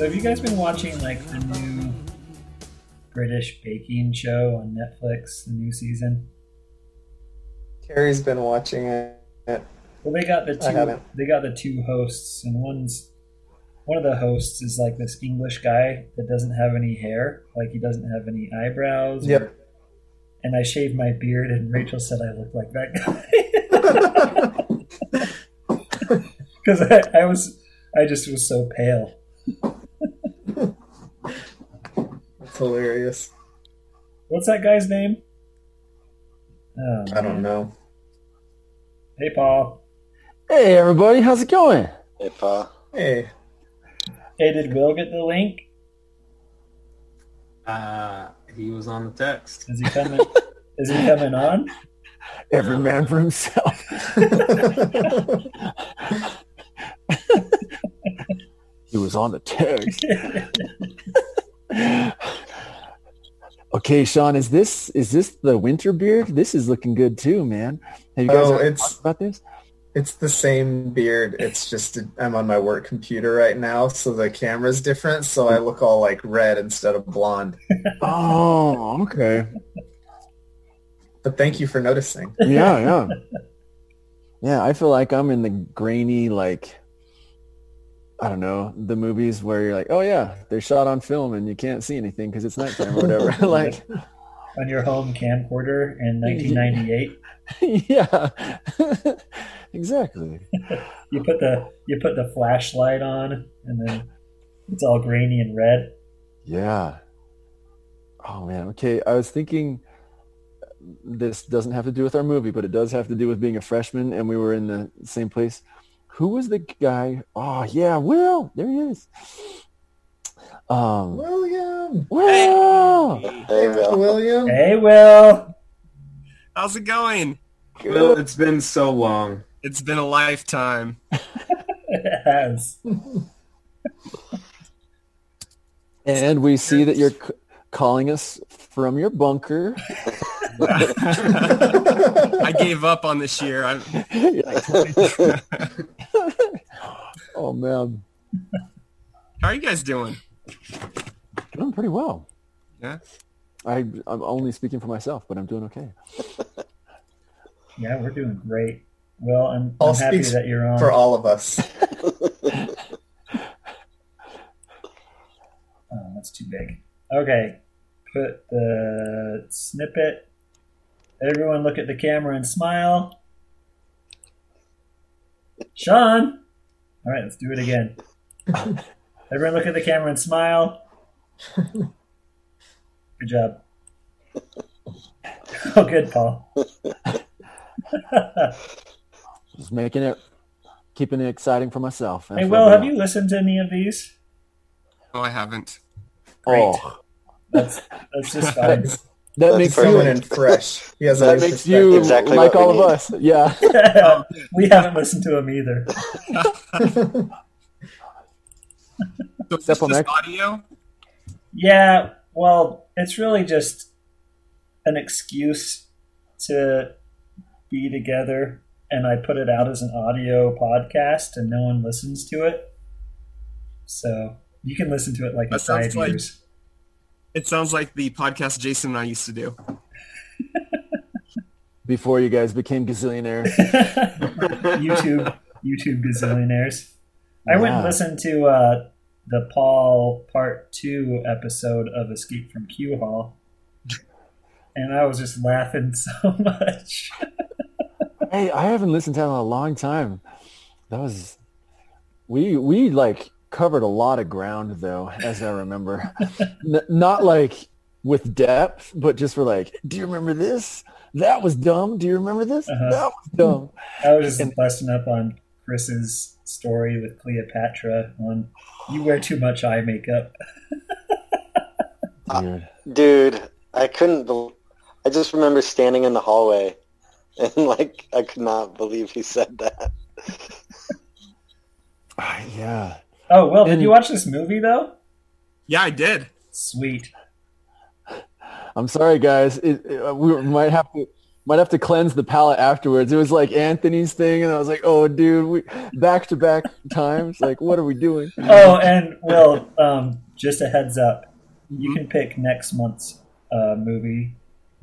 So have you guys been watching like the new British baking show on Netflix, the new season? Carrie's been watching it. Well, they got the two. They got the two hosts, and one's one of the hosts is like this English guy that doesn't have any hair, like he doesn't have any eyebrows. or- Yep. and I shaved my beard, and Rachel said I looked like that guy because I, I was, I just was so pale. It's hilarious. What's that guy's name? Oh, I don't know. Hey, Paul. Hey everybody, how's it going? Hey, Paul. Hey, Hey, did Will get the link? Uh, he was on the text. Is he coming? is he coming on? Every man for himself. he was on the text. okay, Sean, is this is this the winter beard? This is looking good too, man. Have you guys Oh, it's- talked about this? it's the same beard. It's just I'm on my work computer right now, so the camera's different. So I look all like red instead of blonde. Oh, okay. But thank you for noticing. Yeah, yeah. Yeah, I feel like I'm in the grainy, like, I don't know, the movies where you're like, oh yeah, they're shot on film and you can't see anything because it's nighttime or whatever. like, on your home camcorder in 1998. yeah, exactly. You put the you put the flashlight on, and then it's all grainy and red. Yeah. Oh man. Okay. I was thinking this doesn't have to do with our movie, but it does have to do with being a freshman and we were in the same place. Who was the guy? Oh yeah, Will. There he is. Um, William, Will. Hey, Bill. William. Hey, Will. How's it going? Well, it's been so long. It's been a lifetime. It has. And we see that you're c- calling us from your bunker. I gave up on this year. I'm, oh man, how are you guys doing? doing pretty well. Yeah. I, I'm only speaking for myself, but I'm doing okay. Yeah, we're doing great. Well, I'm, All I'm happy that you're on. For all of us. Oh, that's too big. Okay, put the snippet. Everyone, look at the camera and smile. Sean. All right, let's do it again. Everyone, look at the camera and smile. Good job. Oh, good, Paul. Just making it, keeping it exciting for myself. Hey, Will, have you listened to any of these? No, I haven't. Great. Oh, That's that's just fine. that That's makes you in fresh. He has that new makes you. Exactly like all need. of us. Yeah. Um, we haven't listened to him either. So is Step this on just next. audio? Yeah, well, it's really just an excuse to be together, and I put it out as an audio podcast, and no one listens to it. So you can listen to it like in That sounds five like- years. It sounds like the podcast Jason and I used to do. Before you guys became gazillionaires. YouTube, YouTube gazillionaires. I went and listened to uh, the Paul Part Two episode of Escape from Q Hall, and I was just laughing so much. Hey, I haven't listened to that in a long time. That was we we like covered a lot of ground though, as I remember. N- not like with depth, but just for like, do you remember this? That was dumb. Do you remember this? Uh-huh. That was dumb. I was just And- busting up on Chris's story with Cleopatra on you wear too much eye makeup. Dude. Dude, I couldn't. Bel I just remember standing in the hallway, and like I could not believe he said that. Ah, yeah. Oh well, did And- you watch this movie though? Yeah, I did. Sweet. I'm sorry, guys. It, it- we might have to might have to cleanse the palate afterwards. It was like Anthony's thing, and I was like, "Oh, dude, we back to back times. Like, what are we doing?" Oh, and Will, um, just a heads up, you Mhm. can pick next month's uh, movie,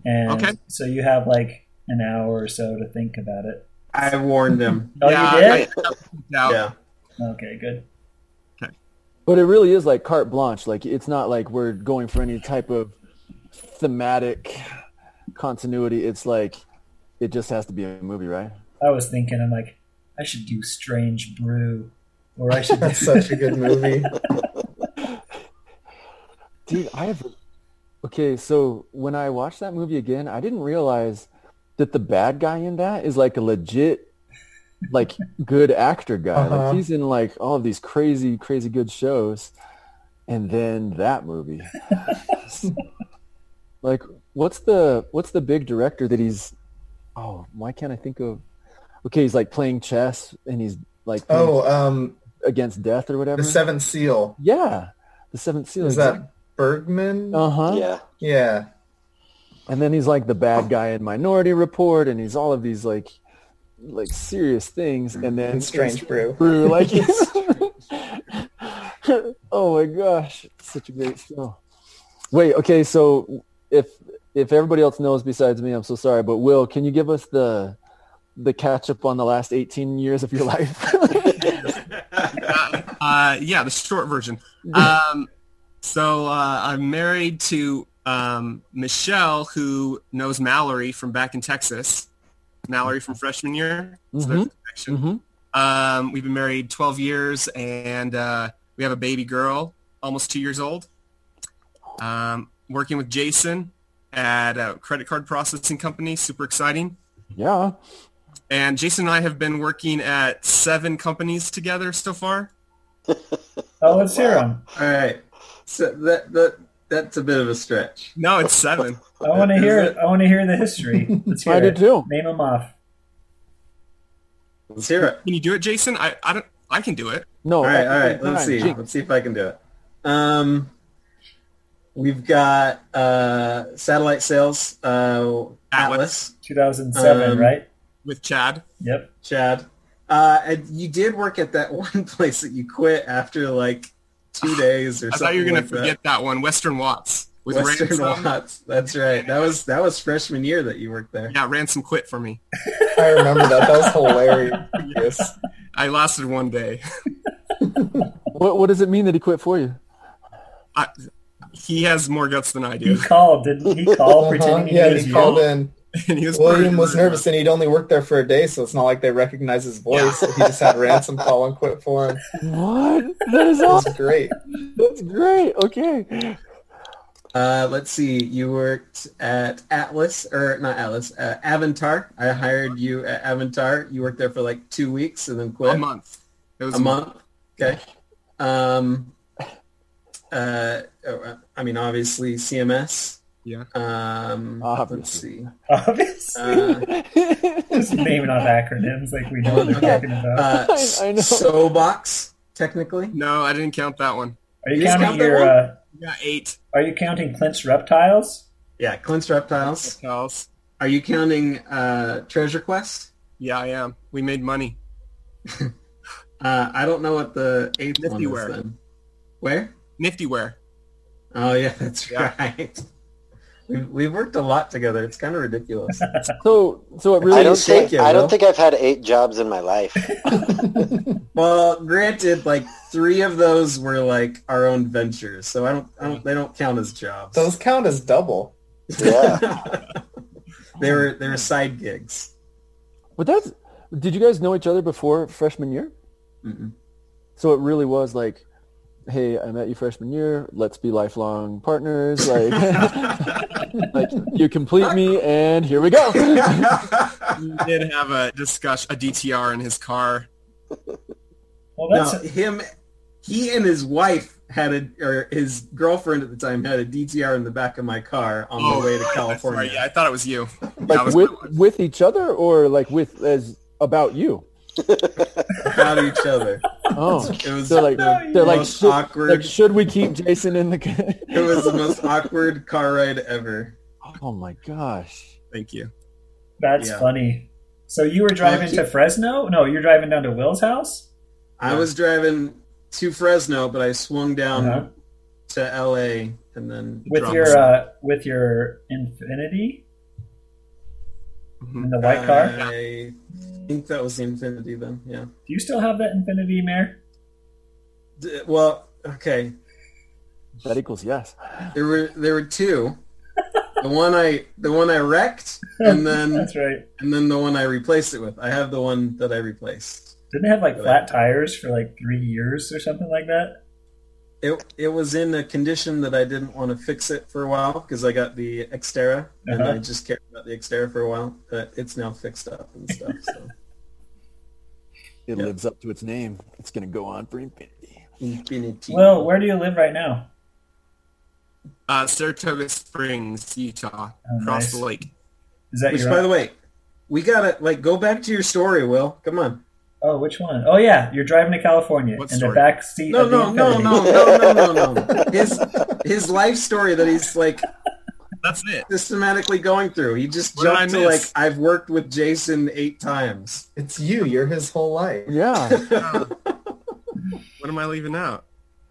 and Okay. so you have like an hour or so to think about it. I warned him. Oh, Yeah, you did? Now, Yeah. Okay, good. But it really is like carte blanche. Like, it's not like we're going for any type of thematic continuity. It's like it just has to be a movie, right? I was thinking, I'm like, I should do Strange Brew, or I should. That's such a good movie. Dude, I have. Okay, so when I watched that movie again, I didn't realize that the bad guy in that is like a legit, like good actor guy. Uh-huh. Like he's in like all of these crazy, crazy good shows, and then that movie. like, what's the what's the big director that he's? Oh, why can't I think of? Okay, he's like playing chess, and he's like Oh, um, against death or whatever. the Seventh Seal. yeah, the Seventh Seal. Is that Bergman? Uh huh. Yeah. Yeah. And then he's like the bad guy in Minority Report, and he's all of these like, like serious things. And then And Strange Brew. Brew, like, oh my gosh, such a great show. Wait, okay, so if if everybody else knows besides me, I'm so sorry, but Will, can you give us the the catch up on the last 18 years of your life? uh, yeah, the short version. Um, so uh, I'm married to um, Michelle, who knows Mallory from back in Texas. Mallory from freshman year. So there's a connection. hmm Um, we've been married 12 years, and uh, we have a baby girl, almost two years old. Um, working with Jason at a credit card processing company. Super exciting. Yeah. And Jason and I have been working at seven companies together so far. Oh, let's hear him. All right. So that that that's a bit of a stretch. No, it's seven. I want to hear it? it. I want to hear the history. Let's hear I it. too. Name them off. Let's hear it. Can you do it, Jason? I, I don't. I can do it. No. All right, at all the right. same Let's see. Jinx. Let's see if I can do it. Um, we've got uh, satellite sales. Uh, Atlas. 2007, Um, right? with Chad. Yep. Chad. Uh, and you did work at that one place that you quit after like two days or I something. thought you were gonna like forget that. one, Western Watts with. Western Ransom. Watts. That's right. That was that was freshman year that you worked there. Yeah, Ransom quit for me. I remember that. That was hilarious. I lasted one day. What, what does it mean that he quit for you? I, he has more guts than I do. He called, didn't he? Call Uh-huh. pretending he Yeah, was he you. called in. and he was William was nervous, and he'd only worked there for a day, so it's not like they recognize his voice. So he just had ransom call and quit for him. What? That is It was awesome. great. That's great. Okay. Uh, let's see. You worked at Atlas, or not Atlas, uh, Avantar. I hired you at Avantar. You worked there for like two weeks and then quit. a month. It was A month. Okay. Um, uh, oh, I mean, obviously CMS. Yeah. Um, Obviously. Let's see. Obviously. Uh, Just naming off acronyms like we know what they're talking about. uh, I- I know. Sobox, technically. No, I didn't count that one. are you you counting count that your? one? Uh, Yeah, eight. are you counting Clint's reptiles? Yeah, Clint's Reptiles. Hotels. Are you counting uh, Treasure Quest? Yeah, I am. We made money. Uh, I don't know what the eighth one is Niftyware. then. Where? Niftyware. Oh yeah, that's Yeah. right. We've, we've worked a lot together. It's kind of ridiculous. So, so it really I don't is. think you, I don't think I've had eight jobs in my life. well, granted, like three of those were like our own ventures, so I don't, I don't they don't count as jobs. Those count as double. Yeah. they were they were side gigs. But that's. Did you guys know each other before freshman year? Mm-mm. So it really was like, hey, I met you freshman year. Let's be lifelong partners. Like, like you complete me, and here we go. He did have a discussion, a DTR in his car. Well, no, that's him, he and his wife had a, or his girlfriend at the time had a DTR in the back of my car on the oh, way to California. right. Yeah, I thought it was you. Yeah, like was with with each other, or like with as about you. About each other. Oh, It was they're like No, they're like, most should, awkward. like should we keep Jason in the? it was the most awkward car ride ever. oh my gosh. Thank you. That's Yeah. funny. So you were driving to Fresno? No, you're driving down to Will's house. I was driving to Fresno, but I swung down Uh-huh. to LA and then With your uh, with your Infiniti. Mm-hmm. in the white car. I think that was the Infiniti then. Yeah. Do you still have that Infiniti, Mayor? D- well, okay. That equals yes. There were there were two. the one I the one I wrecked, and then That's right. and then the one I replaced it with. I have the one that I replaced. Didn't it have like flat tires for like three years or something like that? It it was in a condition that I didn't want to fix it for a while because I got the Xterra and Uh-huh. I just cared about the Xterra for a while. But it's now fixed up and stuff. So It Yep. lives up to its name. It's gonna go on for infinity. Infinity. Well, where do you live right now? Uh, Saratoga Springs, Utah, Oh, across nice. the lake. Is that which your? by the way, we gotta like go back to your story, Will. Come on. Oh, which one? Oh yeah, you're driving to California What in the back seat. No, of the no, no, no, no, no, no, no. His his life story that he's like That's it. systematically going through. He just What jumped to like? I've worked with Jason eight times. It's you. You're his whole life. Yeah. What am I leaving out?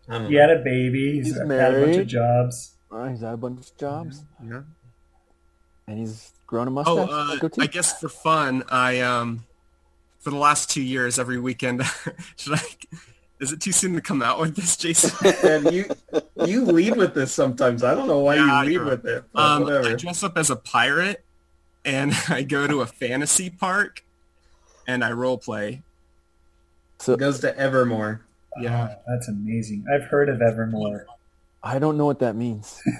I He know. had a baby. He's, He's had a bunch of jobs. Uh, he's had a bunch of jobs, Yeah. and he's grown a Oh, mustache. uh. I guess for fun, I um, for the last two years, every weekend, should I? Is it too soon to come out with this, Jason? And you you lead with this sometimes. I don't know why Yeah, you lead right. with it. But Um, I whatever. dress up as a pirate, and I go to a fantasy park, and I role play. so It goes to Evermore. Yeah. Oh, that's amazing. I've heard of Evermore. I don't know what that means.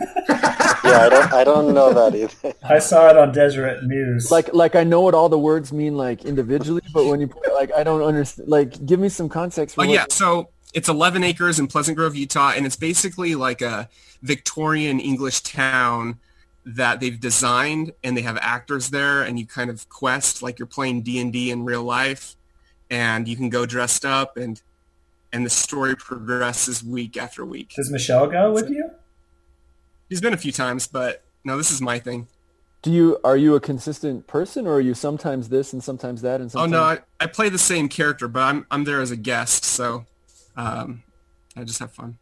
Yeah, I don't. I don't know that either. I saw it on Deseret News. Like, like I know what all the words mean, like individually, but when you put it, like, I don't understand. Like, give me some context. For Oh what- yeah, so it's 11 acres in Pleasant Grove, Utah, and it's basically like a Victorian English town that they've designed, and they have actors there, and you kind of quest like you're playing D and D in real life, and you can go dressed up, and and the story progresses week after week. Does Michelle go with you? He's been a few times, but no, this is my thing. Do you are you a consistent person, or are you sometimes this and sometimes that, and Oh no, I, I play the same character, but I'm I'm there as a guest, so um, I just have fun.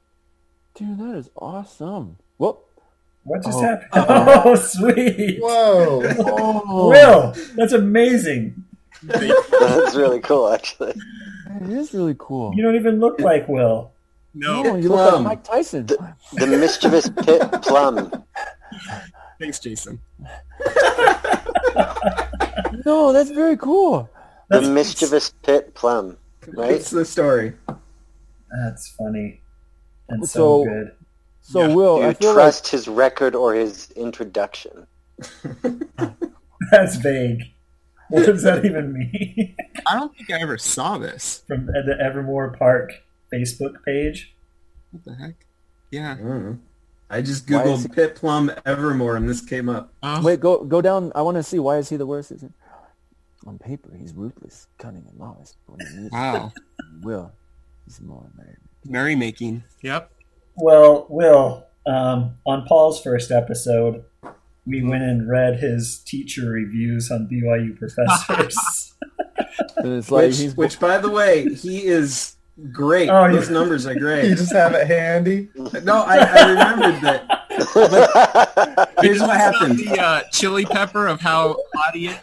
Dude, that is awesome. Whoop. What just Oh. happened? Oh, sweet. Whoa. oh, Will, that's amazing. That's really cool, actually. That is really cool. You don't even look like Will. No, No, you look like Mike Tyson. The mischievous pit plum. thanks, Jason. No, that's very cool. The That's, mischievous pit plum. Right? It's the story. that's funny and so, So- good. So, Yeah. Will, Do I you feel trust his record or his introduction? That's vague. What does that even mean? I don't think I ever saw this. From the Evermore Park Facebook page. What the heck? Yeah. I don't know. I just googled he- Pit Plum Evermore and this came up. Oh, wait, go go down. I want to see why is he the worst? Is it? On paper, he's ruthless, cunning, and lawless. But when he meets wow. Will, he's more married. Merrymaking. Yep. Well, Will, um, on Paul's first episode, we went and read his teacher reviews on BYU professors. And it's like which, which, by the way, he is great. Oh, Those yeah. numbers are great. You just have it handy. no, I, I remembered that. Here's what happened. The uh, chili pepper of how hot he is.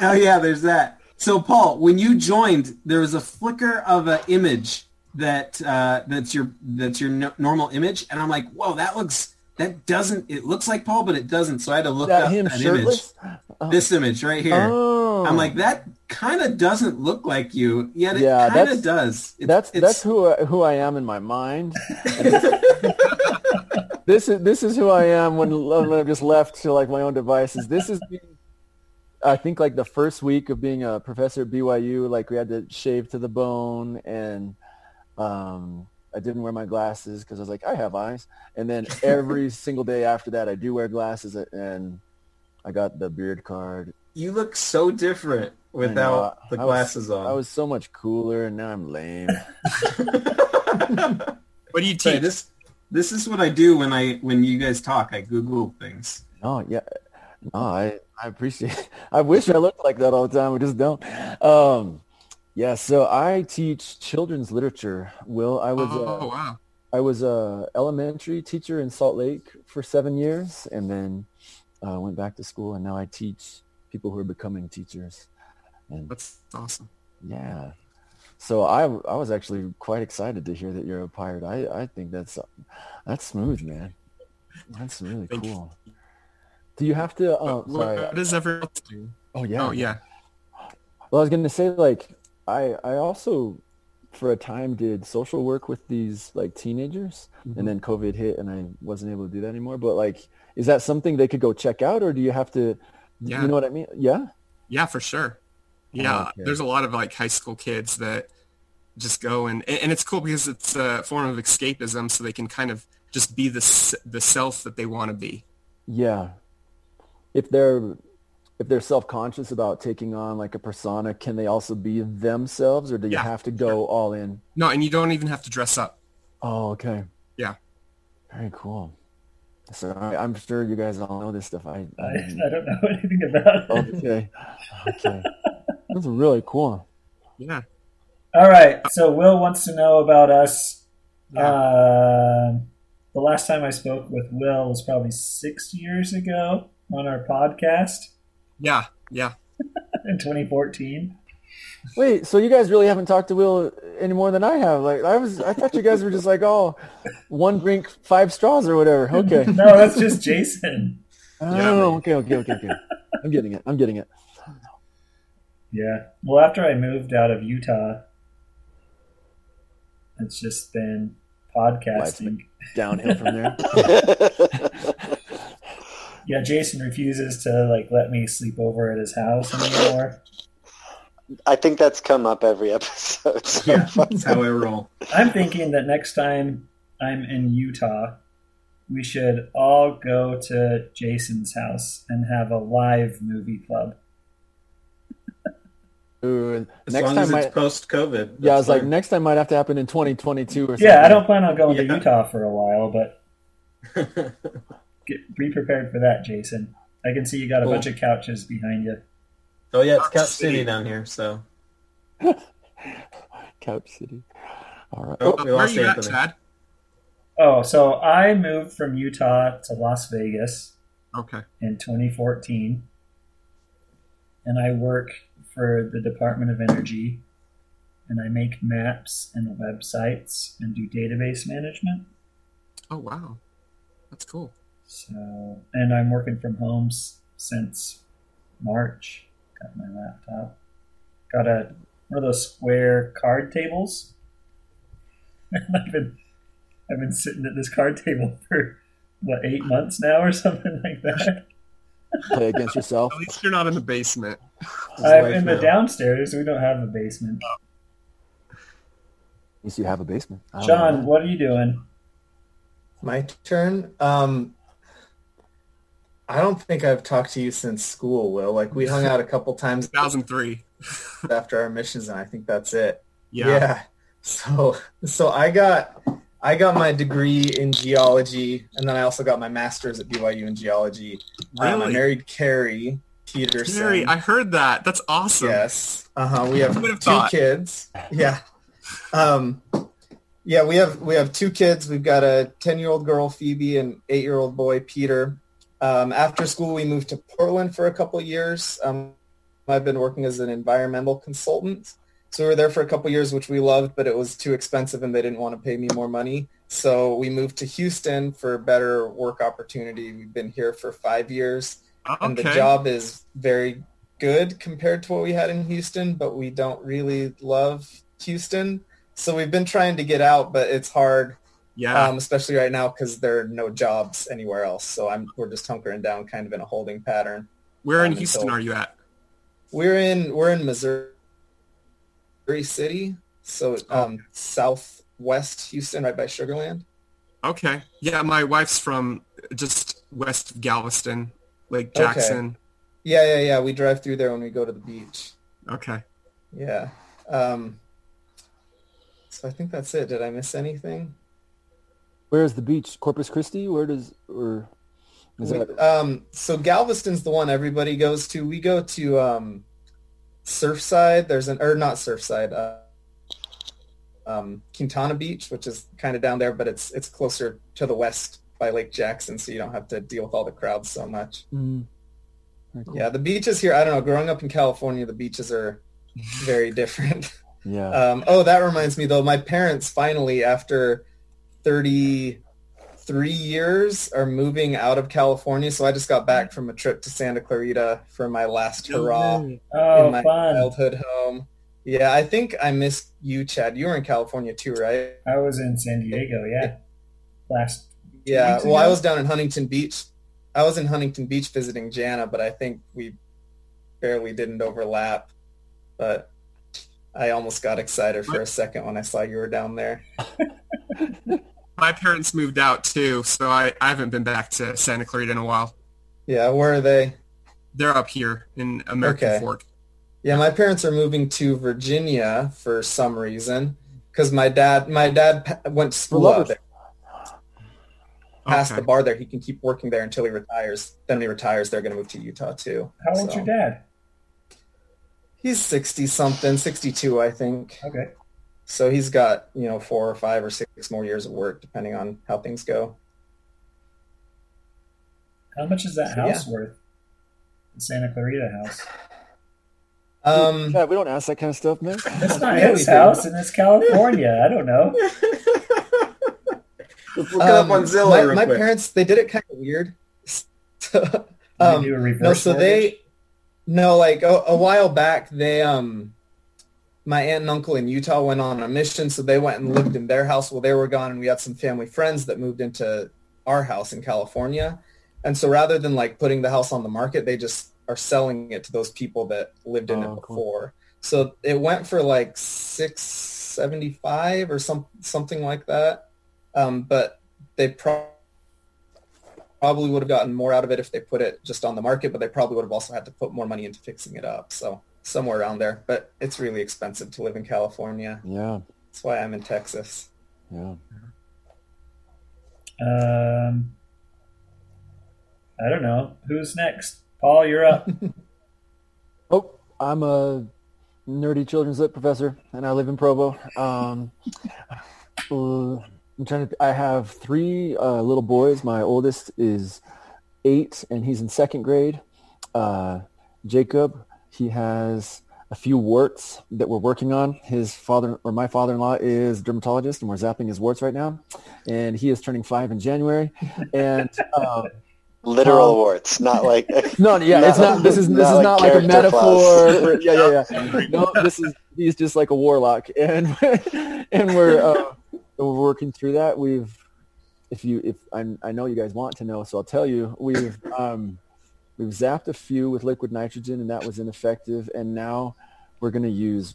Oh yeah, there's that. So Paul, when you joined, there was a flicker of an image that uh, that's your that's your no- normal image, and I'm like, whoa, that looks that doesn't it looks like Paul, but it doesn't. So I had to look that up him that shirtless. image. This image right here. Oh, I'm like that kind of doesn't look like you, yet it Yeah, kind of does. That's it's, that's who I, who I am in my mind. This, is this is who I am when, when I've just left to like my own devices. This is, being, I think, like the first week of being a professor at BYU. Like we had to shave to the bone, and um, I didn't wear my glasses because I was like, I have eyes. And then every single day after that, I do wear glasses, and I got the beard card. you look so different I know, without the I was- glasses on. I was so much cooler, and now I'm lame. What do you Say, teach? this this is what I do when I when you guys talk. I Google things. Oh yeah, No, I, I appreciate I wish I looked like that all the time. We just don't. Um, yeah, so I teach children's literature. Will I was oh, uh, wow. I was a elementary teacher in Salt Lake for seven years, and then uh, went back to school, and now I teach people who are becoming teachers. And That's awesome. yeah, so I I was actually quite excited to hear that you're a pirate. I I think that's that's smooth, man. That's really Thank you. cool. Do you have to? Uh, what, sorry. what does everyone do? Oh yeah. Oh, yeah. Well, I was gonna say like I I also for a time did social work with these like teenagers, Mm-hmm. and then COVID hit, and I wasn't able to do that anymore. But like, is that something they could go check out, or do you have to? Yeah. You know what I mean? Yeah. Yeah, for sure. Yeah, okay. there's a lot of like high school kids that just go and and it's cool because it's a form of escapism, so they can kind of just be the the self that they want to be. Yeah. If they're if they're self-conscious about taking on like a persona, can they also be themselves, or do you Yeah, have to go all in? No, and you don't even have to dress up. Oh, okay. Yeah. Very cool. So I, I'm sure you guys all know this stuff. I, I, I. I don't know anything about it. Okay. Okay. That's really cool. Yeah. All right. So Will wants to know about us. Yeah. Um the last time I spoke with Will was probably six years ago on our podcast Yeah. Yeah. in 2014. Wait, so you guys really haven't talked to Will any more than I have? Like I was, I thought you guys were just like, oh, one drink, five straws or whatever. Okay. No, that's just Jason. Oh, okay, okay, okay, okay. I'm getting it. I'm getting it. Yeah. Well, after I moved out of Utah, it's just been podcasting. Downhill from there. Yeah, Jason refuses to like let me sleep over at his house anymore. I think that's come up every episode. so Yeah, far. that's how I roll. I'm thinking that next time I'm in Utah, we should all go to Jason's house and have a live movie club. Ooh, As next long as time, it's post COVID. yeah, I was like, next time might have to happen in 2022 or something. Yeah, I don't plan on going to Utah for a while, but get, be prepared for that, Jason. I can see you got a Cool. bunch of couches behind you. oh yeah, it's Couch Couch City. City down here. So Couch City. All right. Oh, we Where are you at, Anthony. Chad? Oh, so I moved from Utah to Las Vegas Okay. in 2014, and I work for the Department of Energy, and I make maps and websites and do database management. Oh wow, that's cool. So, and I'm working from home s- since March. Got my laptop. Got a one of those square card tables. I've been I've been sitting at this card table for what eight months now or something like that. Play against yourself. At least you're not in the basement. I'm wife in the downstairs. We don't have a basement. At least you have a basement. John, know. what are you doing? My turn. Um, I don't think I've talked to you since school, Will. Like we hung out a couple times 2003. after our missions, and I think that's it. Yeah. So, so I got I got my degree in geology, and then I also got my master's at BYU in geology. Um, I Really? married Carrie Peterson. Terry, I heard that. That's awesome. Yes. Uh huh. We have two thought? kids. Yeah. Um, yeah, we have we have two kids. We've got a ten year old girl Phoebe and eight year old boy Peter. Um, after school, we moved to Portland for a couple years. Um, I've been working as an environmental consultant. So we were there for a couple years, which we loved, but it was too expensive and they didn't want to pay me more money. So we moved to Houston for a better work opportunity. We've been here for five years and the job is very good compared to what we had in Houston, but we don't really love Houston. So we've been trying to get out, but it's hard, Yeah. um, especially right now because there are no jobs anywhere else. So I'm we're just hunkering down, kind of in a holding pattern. Where in um, Houston until- are you at? We're in we're in Missouri City, so um, southwest Houston, right by Sugar Land. Okay. Yeah, my wife's from just west of Galveston, Lake Jackson. Okay. Yeah, yeah, yeah. We drive through there when we go to the beach. Okay. Yeah. Um, so I think that's it. Did I miss anything? Where's the beach? Corpus Christi? Where does or Is We- that, um, so Galveston's the one everybody goes to. We go to um, Surfside. There's an or not Surfside. Uh, um, Quintana Beach, which is kind of down there, but it's it's closer to the west by Lake Jackson, so you don't have to deal with all the crowds so much. Mm. Cool. Yeah, the beaches here. I don't know. Growing up in California, the beaches are very different. Yeah. Um, oh, that reminds me though. My parents finally, after 33 years, are moving out of California. So I just got back from a trip to Santa Clarita for my last hurrah Oh, in my fun! childhood home. Yeah, I think I missed you, Chad. You were in California too, right? I was in San Diego. Yeah, last. Yeah. weeks Well, I was down in Huntington Beach. I was in Huntington Beach visiting Jana, but I think we barely didn't overlap. But I almost got excited for a second when I saw you were down there. My parents moved out too, so I, I haven't been back to Santa Clarita in a while. Yeah, where are they? They're up here in American Okay. Fork. Yeah, my parents are moving to Virginia for some reason because my dad, my dad went to school out there, oh, past Okay. the bar there. He can keep working there until he retires. Then when he retires, they're going to move to Utah too. How old's your dad? He's sixty something, sixty-two, I think. Okay. So he's got you know four or five or six more years of work, depending on how things go. How much is that So, house worth? The Santa Clarita house. Um, Chad, we don't ask that kind of stuff, man. It's not Yeah, his house, and it's California. I don't know. Let's look it up um, on Zillow my, real my quick. parents, they did it kind of weird. Did um, you do a reverse no, so mortgage? they no like a, a while back they um my aunt and uncle in Utah went on a mission, so they went and lived in their house while they were gone, and we had some family friends that moved into our house in California. And so rather than like putting the house on the market, they just are selling it to those people that lived in Oh, it cool. before. So it went for like six seventy five or some something like that. Um, but they pro- probably would have gotten more out of it if they put it just on the market, but they probably would have also had to put more money into fixing it up. So somewhere around there. But it's really expensive to live in California. Yeah. That's why I'm in Texas. Yeah. Um, I don't know. Who's next? Paul, you're up. Oh, I'm a nerdy children's lit professor, and I live in Provo. Um, I'm trying to. I have three uh, little boys. My oldest is eight, and he's in second grade. Uh, Jacob, he has a few warts that we're working on. His father or my father-in-law is a dermatologist, and we're zapping his warts right now. And he is turning five in January. And um, Literal Um, warts, not like no, yeah, it's not. This is this Not is like not like a metaphor. For, yeah, yeah, yeah. No, this is he's just like a warlock, and and we're uh, we're working through that. We've, if you, if I, I know you guys want to know, so I'll tell you. We've um, we've zapped a few with liquid nitrogen, and that was ineffective. And now we're going to use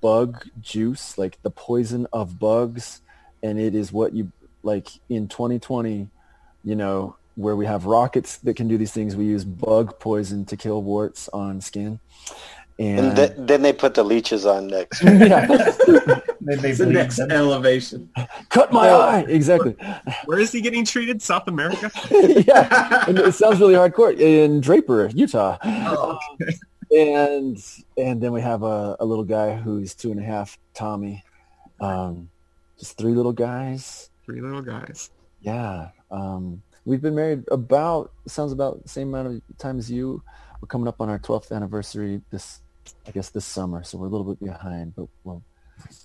bug juice, like the poison of bugs, and it is what you like in 2020. You know, where we have rockets that can do these things, we use bug poison to kill warts on skin. And, and th- then they put the leeches on next. yeah, They, they the next them. elevation. cut my eye. Exactly. Where is he getting treated? South America? yeah, and it sounds really hardcore in Draper, Utah. Oh, and and then we have a, a little guy who's two and a half, Tommy. Um, just three little guys. Three little guys. Yeah. Um, we've been married about sounds about the same amount of time as you. We're coming up on our 12th anniversary this, I guess, this summer. So we're a little bit behind, but we're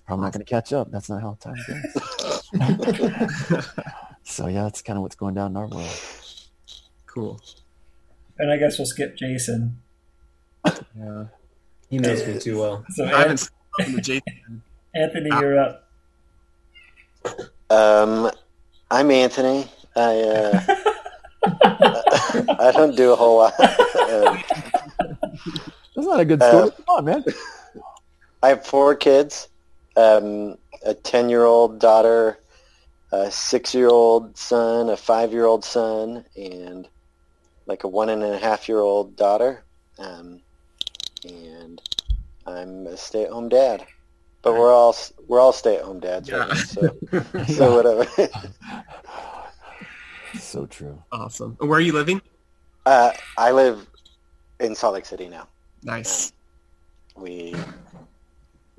probably not going to catch up. That's not how time goes. so yeah, that's kind of what's going down in our world. Cool. And I guess we'll skip Jason. yeah. He knows me too well. So I haven't spoken to Jason. Anthony, you're up. Um, I'm Anthony. I uh, I don't do a whole lot. Um, That's not a good story. Come on, man. I have four kids. Um, a ten-year-old daughter, a six-year-old son, a five-year-old son, and like a one and a half-year-old daughter. Um, and I'm a stay-at-home dad. But we're all we're all stay-at-home dads, right? So so whatever. so true. Awesome. Where are you living? Uh, I live in Salt Lake City now. Nice. We,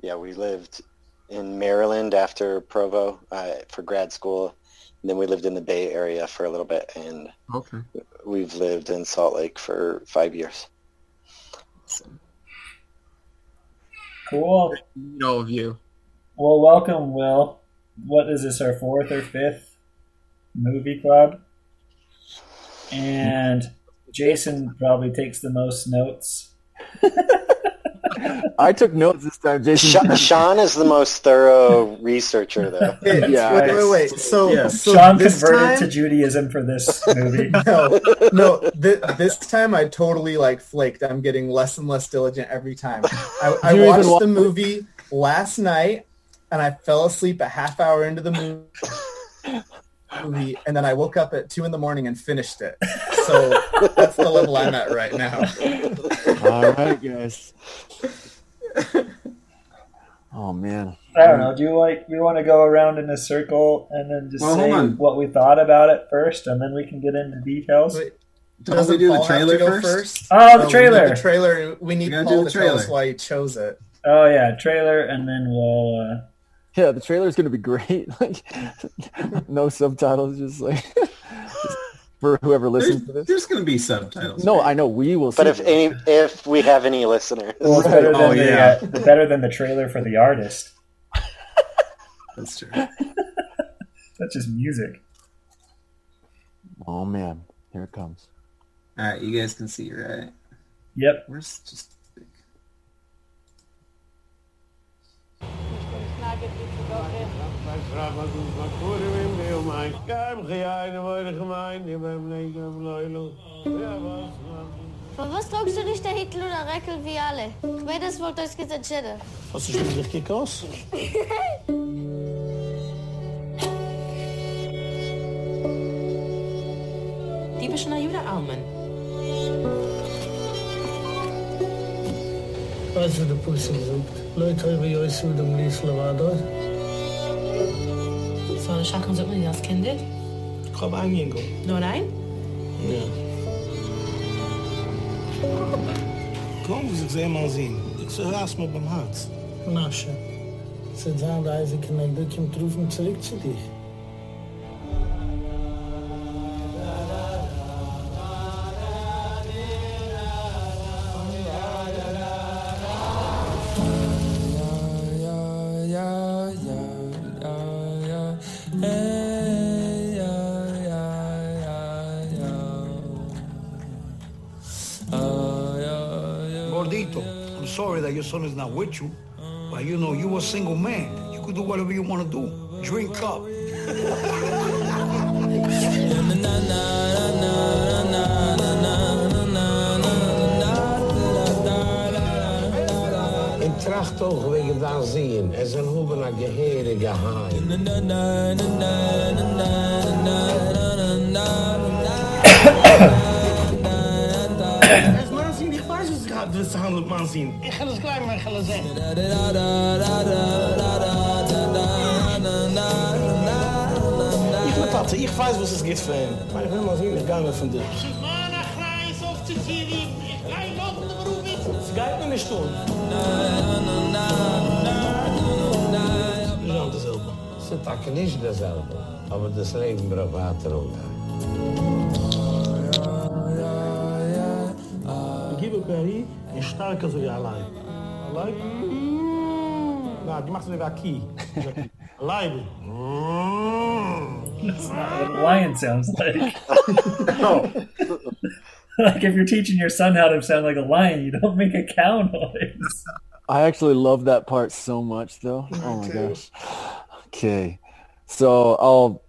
yeah, we lived in Maryland after Provo uh, for grad school. And then we lived in the Bay Area for a little bit, and Okay. we've lived in Salt Lake for five years. Awesome. Cool. Meet all of you. Well, welcome, Will. What is this, our fourth or fifth movie club? And Jason probably takes the most notes. I took notes this time, Jason. Sha- Sean is the most thorough researcher, though. Hey, Yeah, wait, wait, wait. So, Yeah. so Sean this converted time, to Judaism for this movie. no, no. Th- this time I totally like flaked. I'm getting less and less diligent every time. I, I watched wa- the movie last night, and I fell asleep a half hour into the movie. Movie, and then I woke up at two in the morning and finished it. So that's the level I'm at right now. All right, guys. Oh man. I don't know. Do you like you want to go around in a circle and then just Well, say what we thought about it first, and then we can get into details? Wait, Don't we Doesn't do the Paul have to trailer go first? Oh, the Oh, we trailer. The trailer. We need gotta Paul do the to tell us trailer. why he chose it. Oh yeah, trailer, and then we'll. Uh, Yeah, the trailer is going to be great. Like, no subtitles, just like for whoever There's, listens to this. there's going to be subtitles. No, I know we will. But see if it. any, if we have any listeners, well, it's better than Oh, the, yeah. uh, better than the trailer for the artist. That's true. That's just music. oh man, here it comes. All right, you guys can see, right? Yep. Where's just Voor wat straks du nicht der Hitler oder Reckel wie alle? Ich weiß, das wollte euch gesagt schäden. Hast du schon richtig gekostet? Die bist na Jude Almen. Weißt du, der Pussy gesucht. Leute teuer wie euch zu dem Lies Levado. So, das schaffen Sie mir als Kinder? Ich habe ein Jingo. Nur ein? Ja. Komm, wie Sie sehen, mal sehen. Ich sehe erst mal beim Herz. Na. Sie sagen, da ist ich in ein Bückchen zurück zu dir. Your son is not with you, but you know, you a single man. You could do whatever you want to do. Drink up. In tracht toch wegen daar zien. Er zijn hoeven naar geheere geheim. we zien. Ik ga het klein maar gaan zeggen. Ich lepatte, ich weiß, was es geht für ihn. Meine Freunde mal sehen, ich gehe mir von dir. Schimana Kreis auf die Tieri, ich gehe noch in den Rubik. Es geht mir nicht um. Nicht dasselbe. Es ist. Perry ein starker so wie allein. Allein? Mm. Na, die macht so wie Aki. Allein. That's not what a lion sounds like. like if you're teaching your son how to sound like a lion, you don't make a cow noise. I actually love that part so much, though. Oh my gosh. Okay, so I'll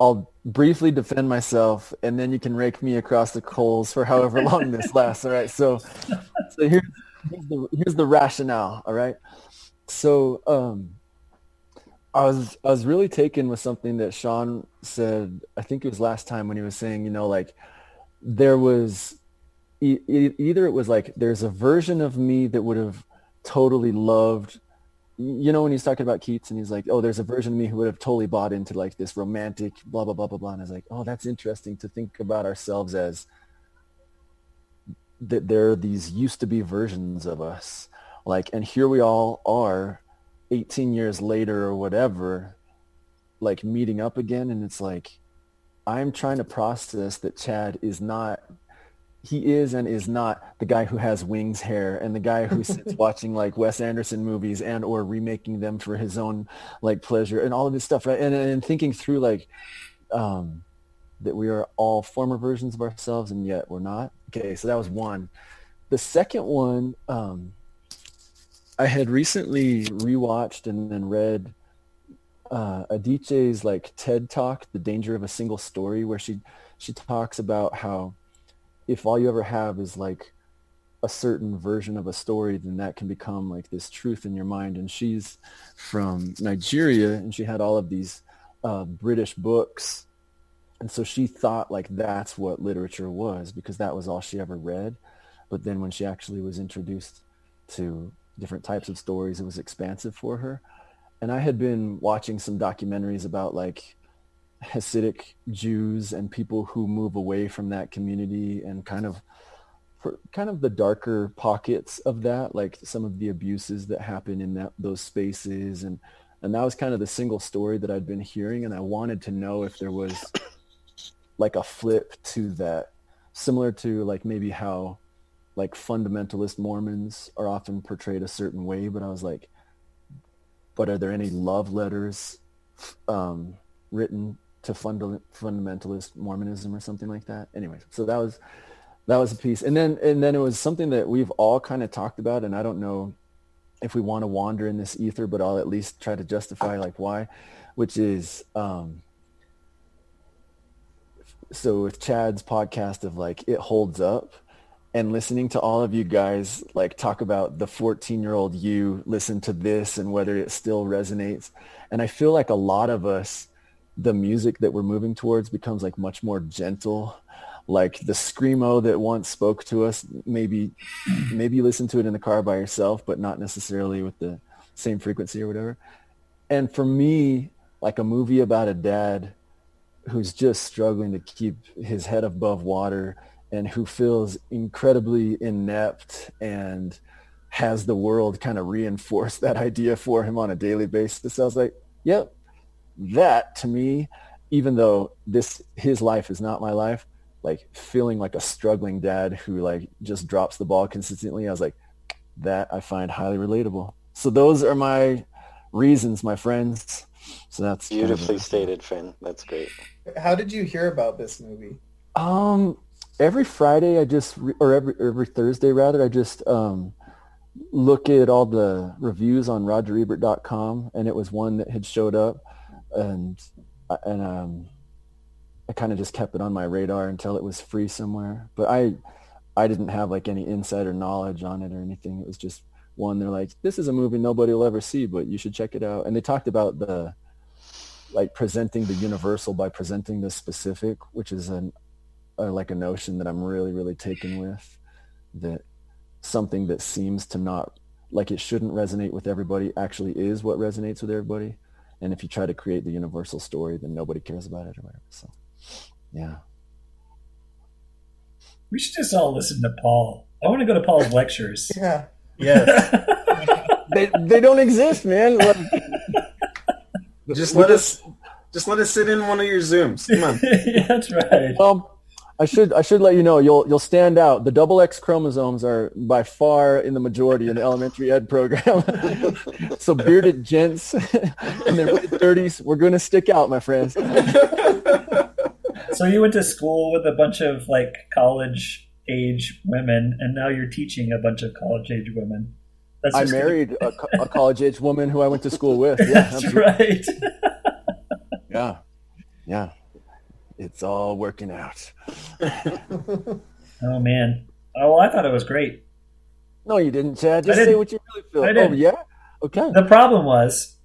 I'll briefly defend myself, and then you can rake me across the coals for however long this lasts. All right. So, so here's, here's the here's the rationale. All right. So, um, I was I was really taken with something that Sean said. I think it was last time when he was saying, you know, like there was e- e- either it was like there's a version of me that would have totally loved you know when he's talking about Keats and he's like, oh, there's a version of me who would have totally bought into like this romantic blah blah blah blah blah. And I was like, oh, that's interesting to think about ourselves as that there are these used to be versions of us, like, and here we all are, 18 years later or whatever, like meeting up again, and it's like, I'm trying to process that Chad is not he is and is not the guy who has wings hair and the guy who sits watching like Wes Anderson movies and or remaking them for his own like pleasure and all of this stuff right? And, and thinking through like um that we are all former versions of ourselves and yet we're not. Okay so that was one. The second one um I had recently rewatched and then read uh, Adichie's like TED talk, The Danger of a Single Story, where she she talks about how if all you ever have is like a certain version of a story, then that can become like this truth in your mind. And she's from Nigeria, and she had all of these uh, British books, and so she thought like that's what literature was because that was all she ever read. But then when she actually was introduced to different types of stories, it was expansive for her. And I had been watching some documentaries about like Hasidic Jews and people who move away from that community and kind of for kind of the darker pockets of that, like some of the abuses that happen in that those spaces. And and that was kind of the single story that I'd been hearing. And I wanted to know if there was like a flip to that similar to like maybe how like fundamentalist Mormons are often portrayed a certain way. But I was like but are there any love letters um, written to funda- fundamentalist Mormonism or something like that. Anyway, so that was that was a piece, and then and then it was something that we've all kind of talked about, and I don't know if we want to wander in this ether, but I'll at least try to justify like why, which is um, so with Chad's podcast of like it holds up and listening to all of you guys like talk about the 14 year old you listen to this and whether it still resonates and i feel like a lot of us the music that we're moving towards becomes like much more gentle like the screamo that once spoke to us maybe maybe you listen to it in the car by yourself but not necessarily with the same frequency or whatever and for me like a movie about a dad who's just struggling to keep his head above water and who feels incredibly inept and has the world kind of reinforce that idea for him on a daily basis. I was like, yep, that to me, even though this his life is not my life, like feeling like a struggling dad who like just drops the ball consistently, I was like, that I find highly relatable. So those are my reasons, my friends. So that's beautifully kind of stated, Finn. That's great. How did you hear about this movie? Um, every Friday I just or every every Thursday rather I just um look at all the reviews on RogerEbert.com, and it was one that had showed up, and and um, I kind of just kept it on my radar until it was free somewhere. But I I didn't have like any insider knowledge on it or anything. It was just one. They're like, this is a movie nobody will ever see, but you should check it out. And they talked about the like presenting the universal by presenting the specific, which is an uh, like a notion that I'm really really taken with. That something that seems to not like it shouldn't resonate with everybody actually is what resonates with everybody. And if you try to create the universal story, then nobody cares about it or whatever. So, yeah. We should just all listen to Paul. I want to go to Paul's lectures. Yeah. Yes. they they don't exist, man. Like, Just we let us just let us sit in one of your zooms. Come on. yeah, that's right. Um, I should I should let you know you'll you'll stand out. The double X chromosomes are by far in the majority in the elementary ed program. so bearded gents in their thirties, we're going to stick out, my friends. So you went to school with a bunch of like college age women, and now you're teaching a bunch of college age women. That's I married a, a college age woman who I went to school with. Yeah, That's absolutely. right. Yeah, yeah. It's all working out. Oh man. Oh, well, I thought it was great. No, you didn't, Chad. I Just say didn't. what you really feel. I Oh, didn't. yeah. Okay. The problem was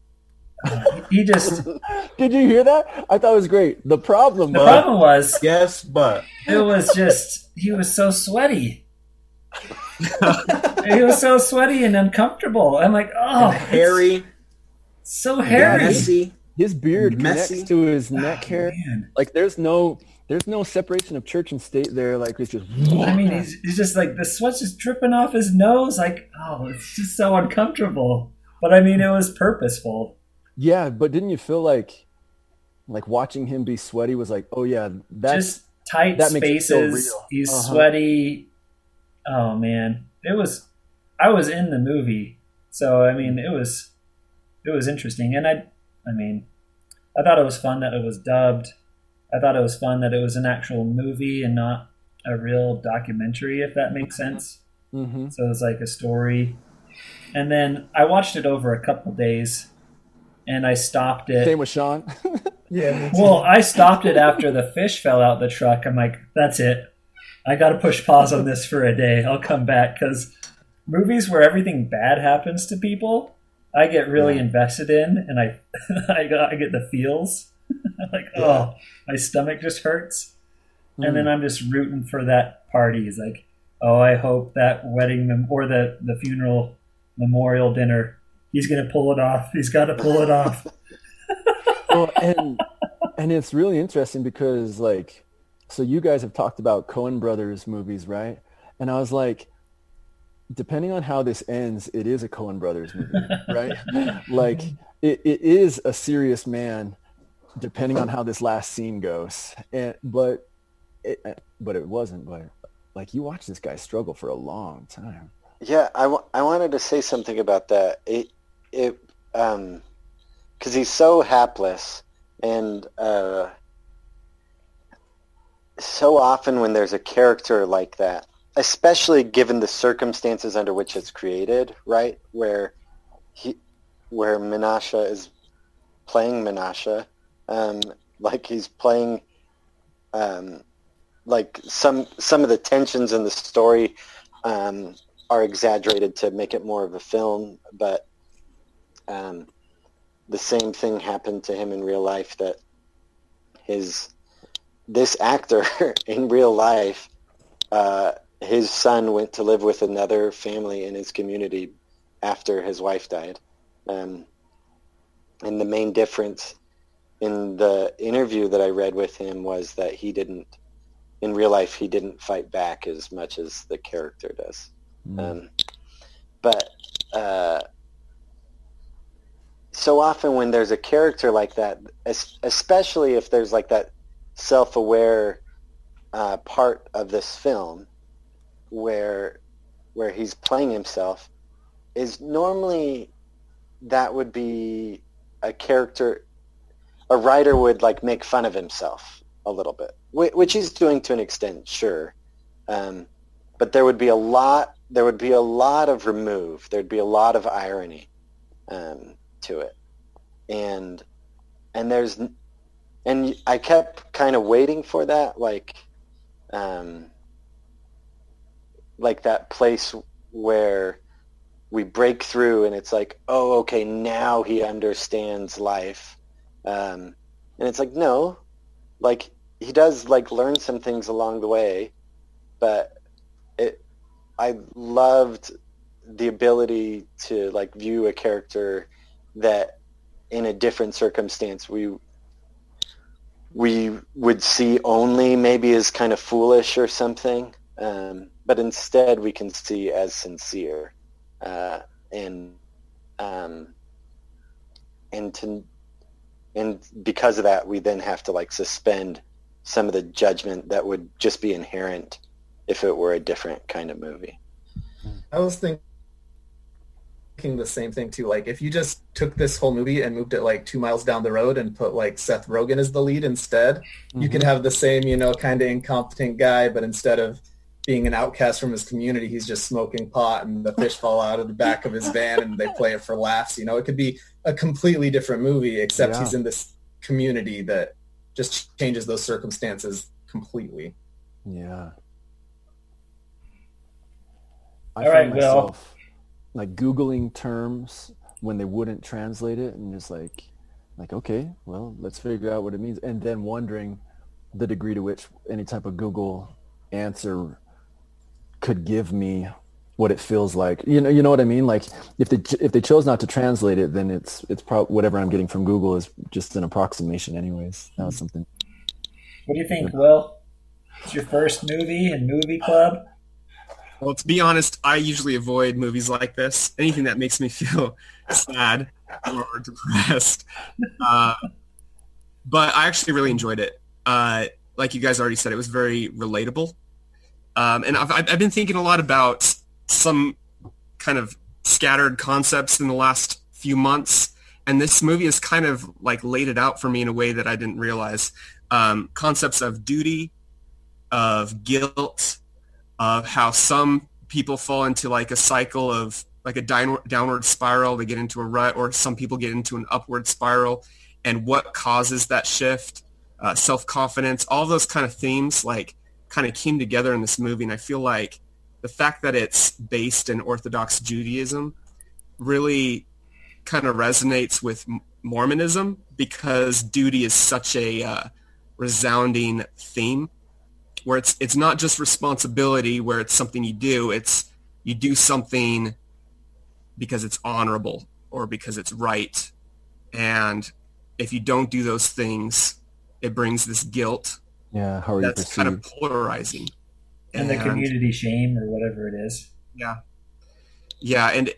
uh, he just. Did you hear that? I thought it was great. The problem The was problem was Yes, but it was just he was so sweaty. he was so sweaty and uncomfortable. I'm like, oh, and hairy so hairy. Messy. His beard Messy. connects to his neck Oh, hair. man. Like there's no there's no separation of church and state there. Like it's just. I mean, he's, he's just like the sweat's just dripping off his nose. Like, oh, it's just so uncomfortable. But I mean, it was purposeful. Yeah, but didn't you feel like like watching him be sweaty was like, oh yeah, that's just tight that spaces. real. He's Uh-huh. sweaty. Oh man, it was. I was in the movie, so I mean, it was it was interesting, and I, I mean, I thought it was fun that it was dubbed. I thought it was fun that it was an actual movie and not a real documentary, if that makes sense. hmm So it was like a story. And then I watched it over a couple days, and I stopped it. Same with Sean. Yeah. Well, I stopped it after the fish fell out the truck. I'm like, that's it. I got to push pause on this for a day. I'll come back because movies where everything bad happens to people, I get really Yeah. invested in, and I, I, got, I get the feels. like, oh, my stomach just hurts, and then hmm. I'm just rooting for that party. It's like, oh, I hope that wedding mem- or the the funeral memorial dinner. He's gonna pull it off. He's got to pull it off. well, and and it's really interesting because like so you guys have talked about Coen brothers movies, right? And I was like depending on how this ends, it is a Coen brothers movie, right? like it, it is a serious man depending on how this last scene goes. And but it, but it wasn't but like you watch this guy struggle for a long time. Yeah, I, wa- I wanted to say something about that. It it um because he's so hapless and uh so often when there's a character like that, especially given the circumstances under which it's created, right, where he where Menashe is playing Menashe, um, like he's playing um, like some some of the tensions in the story um, are exaggerated to make it more of a film, but um, the same thing happened to him in real life. That his this actor in real life, uh, his son went to live with another family in his community after his wife died, um, and the main difference in the interview that I read with him was that he didn't, in real life, he didn't fight back as much as the character does. Um, but uh, so often when there's a character like that, especially if there's like that self-aware uh, part of this film where where he's playing himself, is normally that would be a character. A writer would like make fun of himself a little bit, whi- which he's doing to an extent, sure. Um, but there would be a lot there would be a lot of remove there'd be a lot of irony um, to it and and there's and i kept kind of waiting for that like um, like that place where we break through and it's like oh okay now he understands life. Um, and it's like no like he does like learn some things along the way but it I loved the ability to like view a character that in a different circumstance we we would see only maybe as kind of foolish or something. Um, but instead we can see as sincere uh, and um, and to and because of that we then have to like suspend some of the judgment that would just be inherent if it were a different kind of movie. I was thinking the same thing too. Like if you just took this whole movie and moved it like two miles down the road and put like Seth Rogen as the lead instead, you could have the same, you know, kind of incompetent guy, but instead of being an outcast from his community, he's just smoking pot and the fish fall out of the back of his van and they play it for laughs. You know, it could be a completely different movie, except Yeah. he's in this community that just changes those circumstances completely. Yeah. I All find Will. myself like googling terms when they wouldn't translate it, and just like, like okay, well, let's figure out what it means, and then wondering the degree to which any type of Google answer could give me what it feels like. You know, you know what I mean? Like if they if they chose not to translate it, then it's it's probably whatever I'm getting from Google is just an approximation, anyways. That was something. What do you think, Will? It's your first movie in movie club. Well, to be honest, I usually avoid movies like this. Anything that makes me feel sad or depressed. Uh, but I actually really enjoyed it. Uh, like you guys already said, it was very relatable. Um, and I've, I've been thinking a lot about some kind of scattered concepts in the last few months. And this movie has kind of like laid it out for me in a way that I didn't realize. Um, concepts of duty, of guilt, of how some people fall into like a cycle of like a downward spiral. They get into a rut, or some people get into an upward spiral, and what causes that shift, uh, self confidence, all those kind of themes like kind of came together in this movie. And I feel like the fact that it's based in Orthodox Judaism really kind of resonates with Mormonism because duty is such a uh, resounding theme where it's it's not just responsibility where it's something you do it's you do something because it's honorable or because it's right and if you don't do those things it brings this guilt yeah how are that's you kind of polarizing and, the community shame or whatever it is. Yeah. Yeah, and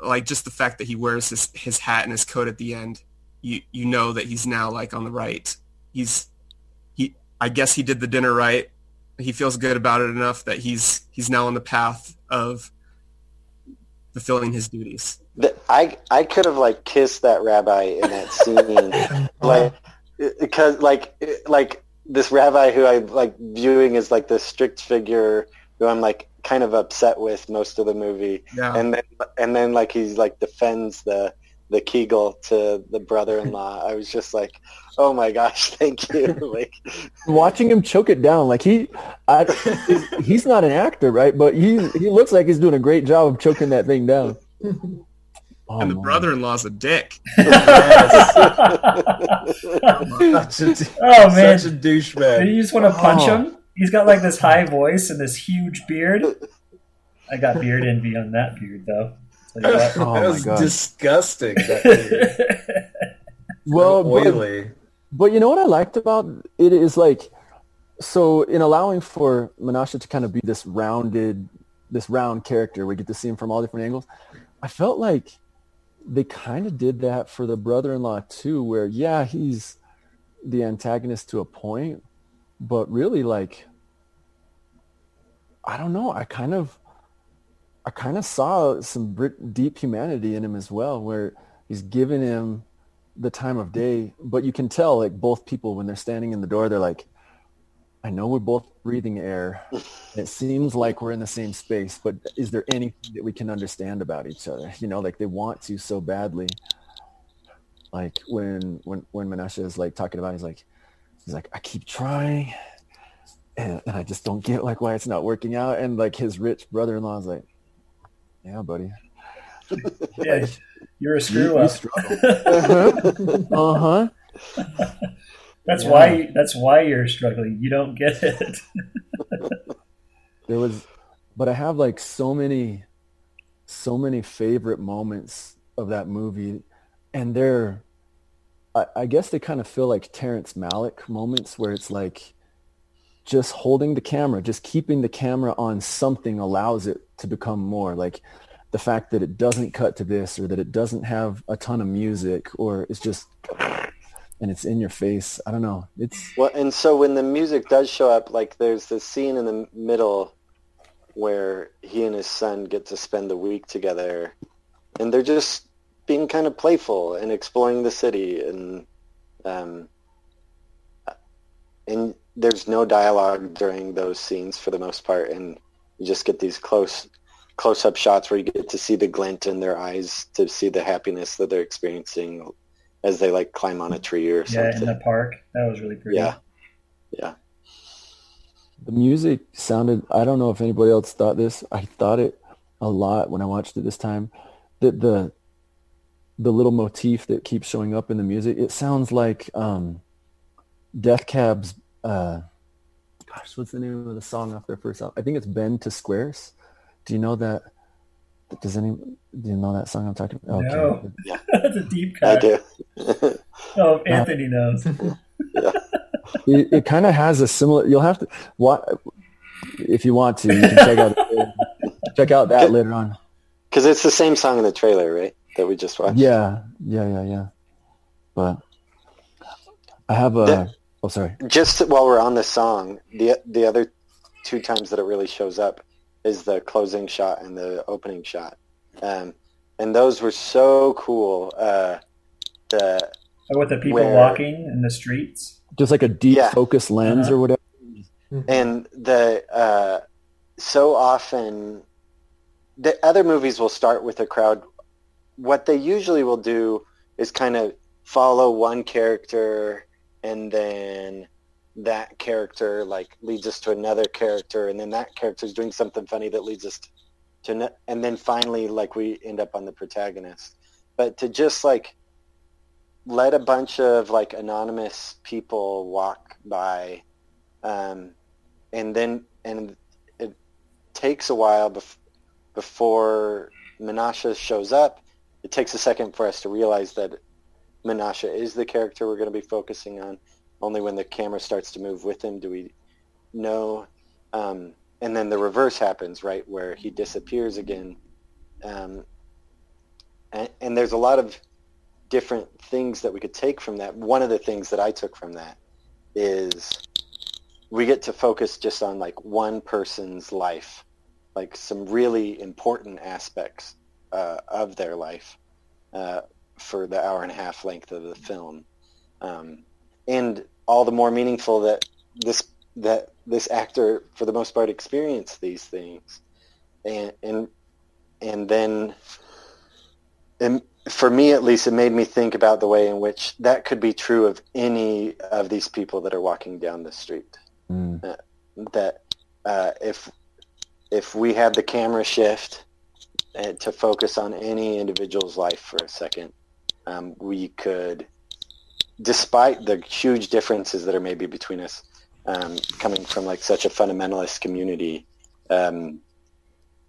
like just the fact that he wears his his hat and his coat at the end, you you know that he's now like on the right. He's he I guess he did the dinner right. He feels good about it enough that he's he's now on the path of fulfilling his duties. The, I I could have like kissed that rabbi in that scene, like because like like this rabbi who I like viewing as like this strict figure who I'm like kind of upset with most of the movie. Yeah. And then and then like he's like defends the the kugel to the brother-in-law. I was just like, oh my gosh, thank you. like watching him choke it down, like he, I, he's not an actor, right? But he he looks like he's doing a great job of choking that thing down. Oh, and the my. brother-in-law's a dick. oh man, such a douchebag. You just want to punch oh. him. He's got like this high voice and this huge beard. I got beard envy on that beard though. Oh that was disgusting. That well, oily. But, but you know what I liked about it is like, so in allowing for Menashe to kind of be this rounded, this round character, we get to see him from all different angles. I felt like they kind of did that for the brother-in-law too, where yeah, he's the antagonist to a point, but really like I don't know. I kind of I kind of saw some deep humanity in him as well, where he's giving him the time of day, but you can tell like both people when they're standing in the door, they're like, I know we're both breathing air. it seems like we're in the same space, but is there anything that we can understand about each other? You know, like they want to so badly. Like when when when Menashe is like talking about, he's like, he's like, I keep trying, and, and I just don't get like why it's not working out. And like his rich brother-in-law is like, Yeah, buddy. yeah, you're a screw up. uh huh. That's yeah. why. That's why you're struggling. You don't get it. there was, but I have like so many, so many favorite moments of that movie, and they're, I, I guess they kind of feel like Terrence Malick moments where it's like, just holding the camera, just keeping the camera on something allows it to become more like the fact that it doesn't cut to this or that it doesn't have a ton of music or it's just and it's in your face. I don't know. It's well, and so when the music does show up, like there's this scene in the middle where he and his son get to spend the week together, and they're just being kind of playful and exploring the city, and um, and there's no dialogue during those scenes for the most part, and you just get these close close-up shots where you get to see the glint in their eyes to see the happiness that they're experiencing as they like climb on a tree or something. Yeah, in the park. That was really pretty. Yeah. Yeah. The music sounded I don't know if anybody else thought this. I thought it a lot when I watched it this time. That the the little motif that keeps showing up in the music, it sounds like um Death Cab's uh gosh, what's the name of the song off their first album? I think it's Bend to Squares. Do you know that? Does any do you know that song I'm talking about? No. Yeah. That's a deep cut. I do. Oh, Anthony knows. it, it kind of has a similar. You'll have to what if you want to. You can check out check out that later on. Because it's the same song in the trailer, right? That we just watched. Yeah, yeah, yeah, yeah. But I have a. The- oh, sorry. Just while we're on the song, the the other two times that it really shows up is the closing shot and the opening shot, um, and those were so cool. Uh, the Or with the people Where- walking in the streets. Just like a deep Yeah. focus lens Uh-huh. or whatever. and the uh, so often the other movies will start with a crowd what they usually will do is kind of follow one character and then that character like leads us to another character and then that character is doing something funny that leads us to no- and then finally like we end up on the protagonist but to just like let a bunch of like anonymous people walk by um, and then and it takes a while bef- before Menashe shows up. It takes a second for us to realize that Menashe is the character we're going to be focusing on. Only when the camera starts to move with him do we know. Um, and then the reverse happens, right, where he disappears again. Um, and, and there's a lot of different things that we could take from that. One of the things that I took from that is we get to focus just on like one person's life, like some really important aspects uh, of their life uh, for the hour and a half length of the film, um, and all the more meaningful that this that this actor, for the most part, experienced these things, and and and then, and for me at least, it made me think about the way in which that could be true of any of these people that are walking down the street Mm. that uh, if if we had the camera shift uh, to focus on any individual's life for a second, um, we could, despite the huge differences that are maybe between us, um, coming from like such a fundamentalist community, um,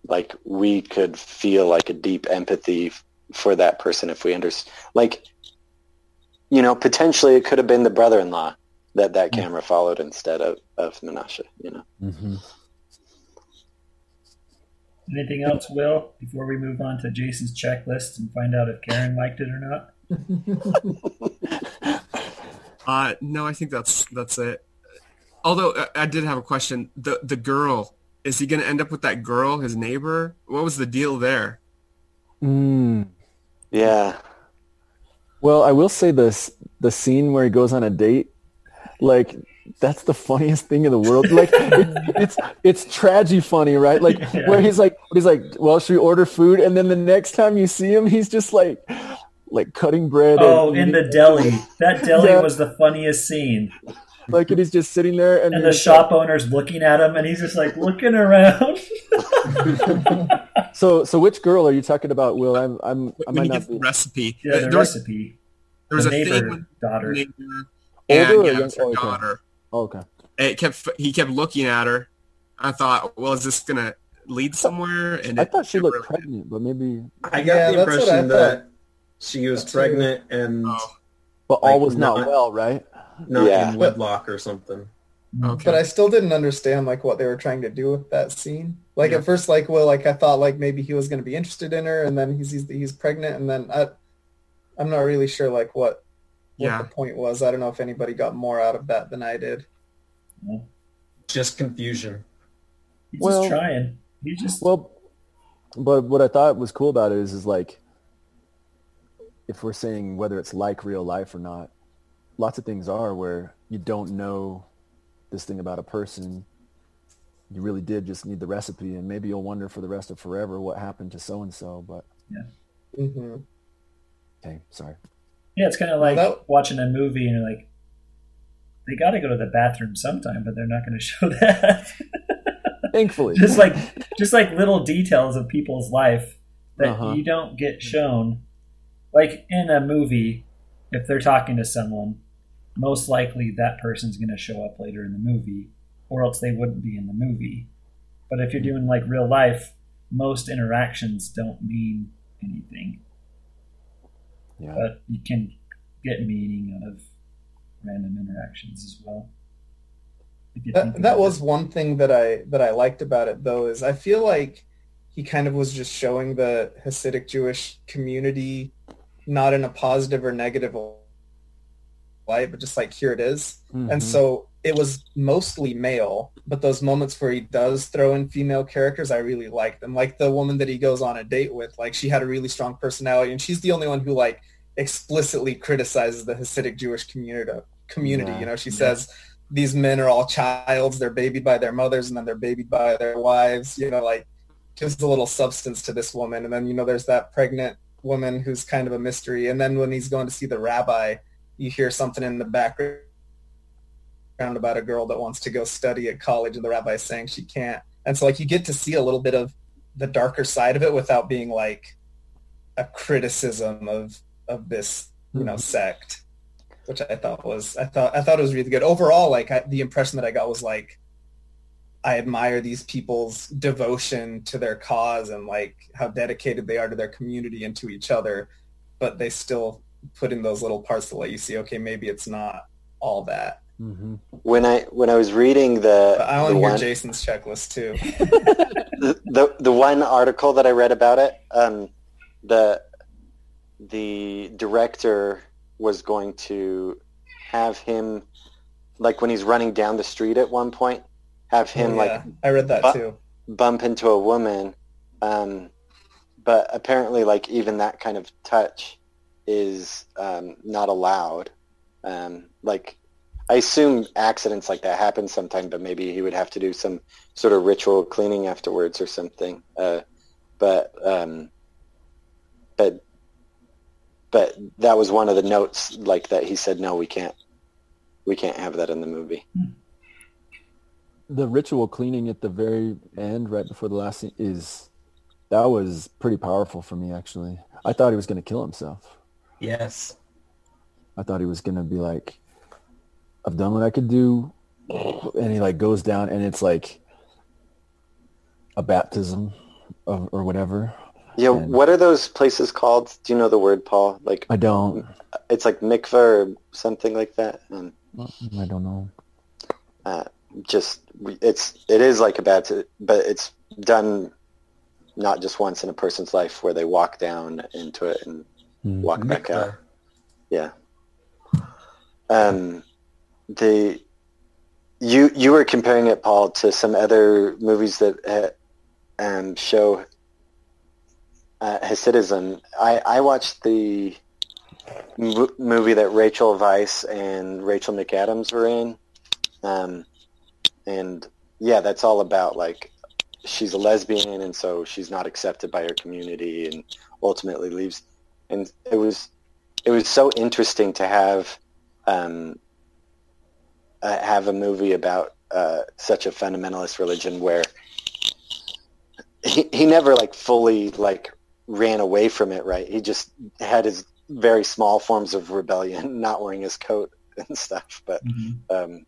like we could feel like a deep empathy f- for that person if we understand. Like, you know, potentially it could have been the brother-in-law that that camera followed instead of, of Menashe, you know. hmm Anything else, Will, before we move on to Jason's checklist and find out if Karen liked it or not? Uh, no, I think that's that's it. Although uh, I did have a question. The the girl is he going to end up with that girl, his neighbor? What was the deal there? Mm. Yeah. Well, I will say this: the scene where he goes on a date, like that's the funniest thing in the world. Like it, it's it's tragedy funny, right? Like Yeah. where he's like he's like, well, should we order food? And then the next time you see him, he's just like like cutting bread. Oh, and in the deli. That deli Yeah. was the funniest scene. like and he's just sitting there, and, And the he's shop owner's looking at him, and he's just like looking around. so so which girl are you talking about, Will? I'm I'm I might not get the be recipe, yeah, the there was recipe. there was the a neighbor thing with daughter. neighbor Older and or yeah, young- it was oh, okay. daughter. Oh, okay. It kept he kept looking at her. I thought, well, is this gonna lead somewhere? And I thought she looked really- pregnant, but maybe I got Yeah, the that's what impression thought. that she was That's pregnant and Oh, but all Like, was not not- well, right? not Yeah. in wedlock or something. okay. But I still didn't understand like what they were trying to do with that scene. Like Yeah. at first, like well, like I thought like maybe he was going to be interested in her, and then he's he's, he's pregnant, and then I, I'm not really sure like what what Yeah. the point was. I don't know if anybody got more out of that than I did. Just confusion. He's Well- just trying. He just Well, but what I thought was cool about it is, is like, if we're saying whether it's like real life or not, lots of things are where you don't know this thing about a person. You really did just need the recipe, and maybe you'll wonder for the rest of forever what happened to so and so. But yeah. Mm-hmm. okay, sorry. yeah, it's kind of like That- watching a movie and you're like, they got to go to the bathroom sometime, but they're not going to show that. Thankfully, just like just like little details of people's life that Uh-huh. you don't get shown. Like in a movie, if they're talking to someone, most likely that person's going to show up later in the movie, or else they wouldn't be in the movie. But if you're hmm. doing like real life, most interactions don't mean anything. Yeah. But you can get meaning out of random interactions as well. If you think That, that was it. one thing that I that I liked about it though is I feel like he kind of was just showing the Hasidic Jewish community not in a positive or negative light, but just like here it is. Mhm. And so it was mostly male, but those moments where he does throw in female characters, I really like them. Like the woman that he goes on a date with, like she had a really strong personality, and she's the only one who like explicitly criticizes the Hasidic Jewish community. Community, Yeah. you know, she says these men are all childs, they're babied by their mothers, and then they're babied by their wives. You know, like gives a little substance to this woman, and then you know, there's that pregnant woman who's kind of a mystery, and then when he's going to see the rabbi, you hear something in the background about a girl that wants to go study at college and the rabbi's saying she can't. And so like you get to see a little bit of the darker side of it without being like a criticism of of this, you know, mm-hmm. sect, which I thought was I thought I thought it was really good. Overall, like I, the impression that I got was like I admire these people's devotion to their cause and like how dedicated they are to their community and to each other, but they still put in those little parts to let you see, okay, maybe it's not all that. Mhm. When I when I was reading the But I the want to hear one, Jason's checklist too. the, the the one article that I read about it, um, the the director was going to have him like when he's running down the street at one point, have him Oh, like. I read that bu- too. bump into a woman, um, but apparently like even that kind of touch is um, not allowed. Um, like I assume accidents like that happen sometime, but maybe he would have to do some sort of ritual cleaning afterwards or something. Uh, but um, but but that was one of the notes like that he said no we can't we can't have that in the movie The ritual cleaning at the very end, right before the last scene, is that was pretty powerful for me. Actually, I thought he was going to kill himself. Yes. I thought he was going to be like, "I've done what I could do," and he like goes down, and it's like a baptism of, or whatever. yeah And- what are those places called do you know the word paul like I don't. it's like mikveh or something like that um, I don't know. uh, just it's it is like a bad but it's done not just once in a person's life where they walk down into it and Hmm. walk back out Mikveh. yeah um the you you were comparing it paul to some other movies that uh, um show uh, hasidism i i watched the mo- movie that rachel weisz and rachel mcadams were in um and yeah that's all about like she's a lesbian and so she's not accepted by her community and ultimately leaves and it was it was so interesting to have um, uh, have a movie about uh, such a fundamentalist religion where he, he never like fully like ran away from it right he just had his very small forms of rebellion not wearing his coat and stuff but Mhm. um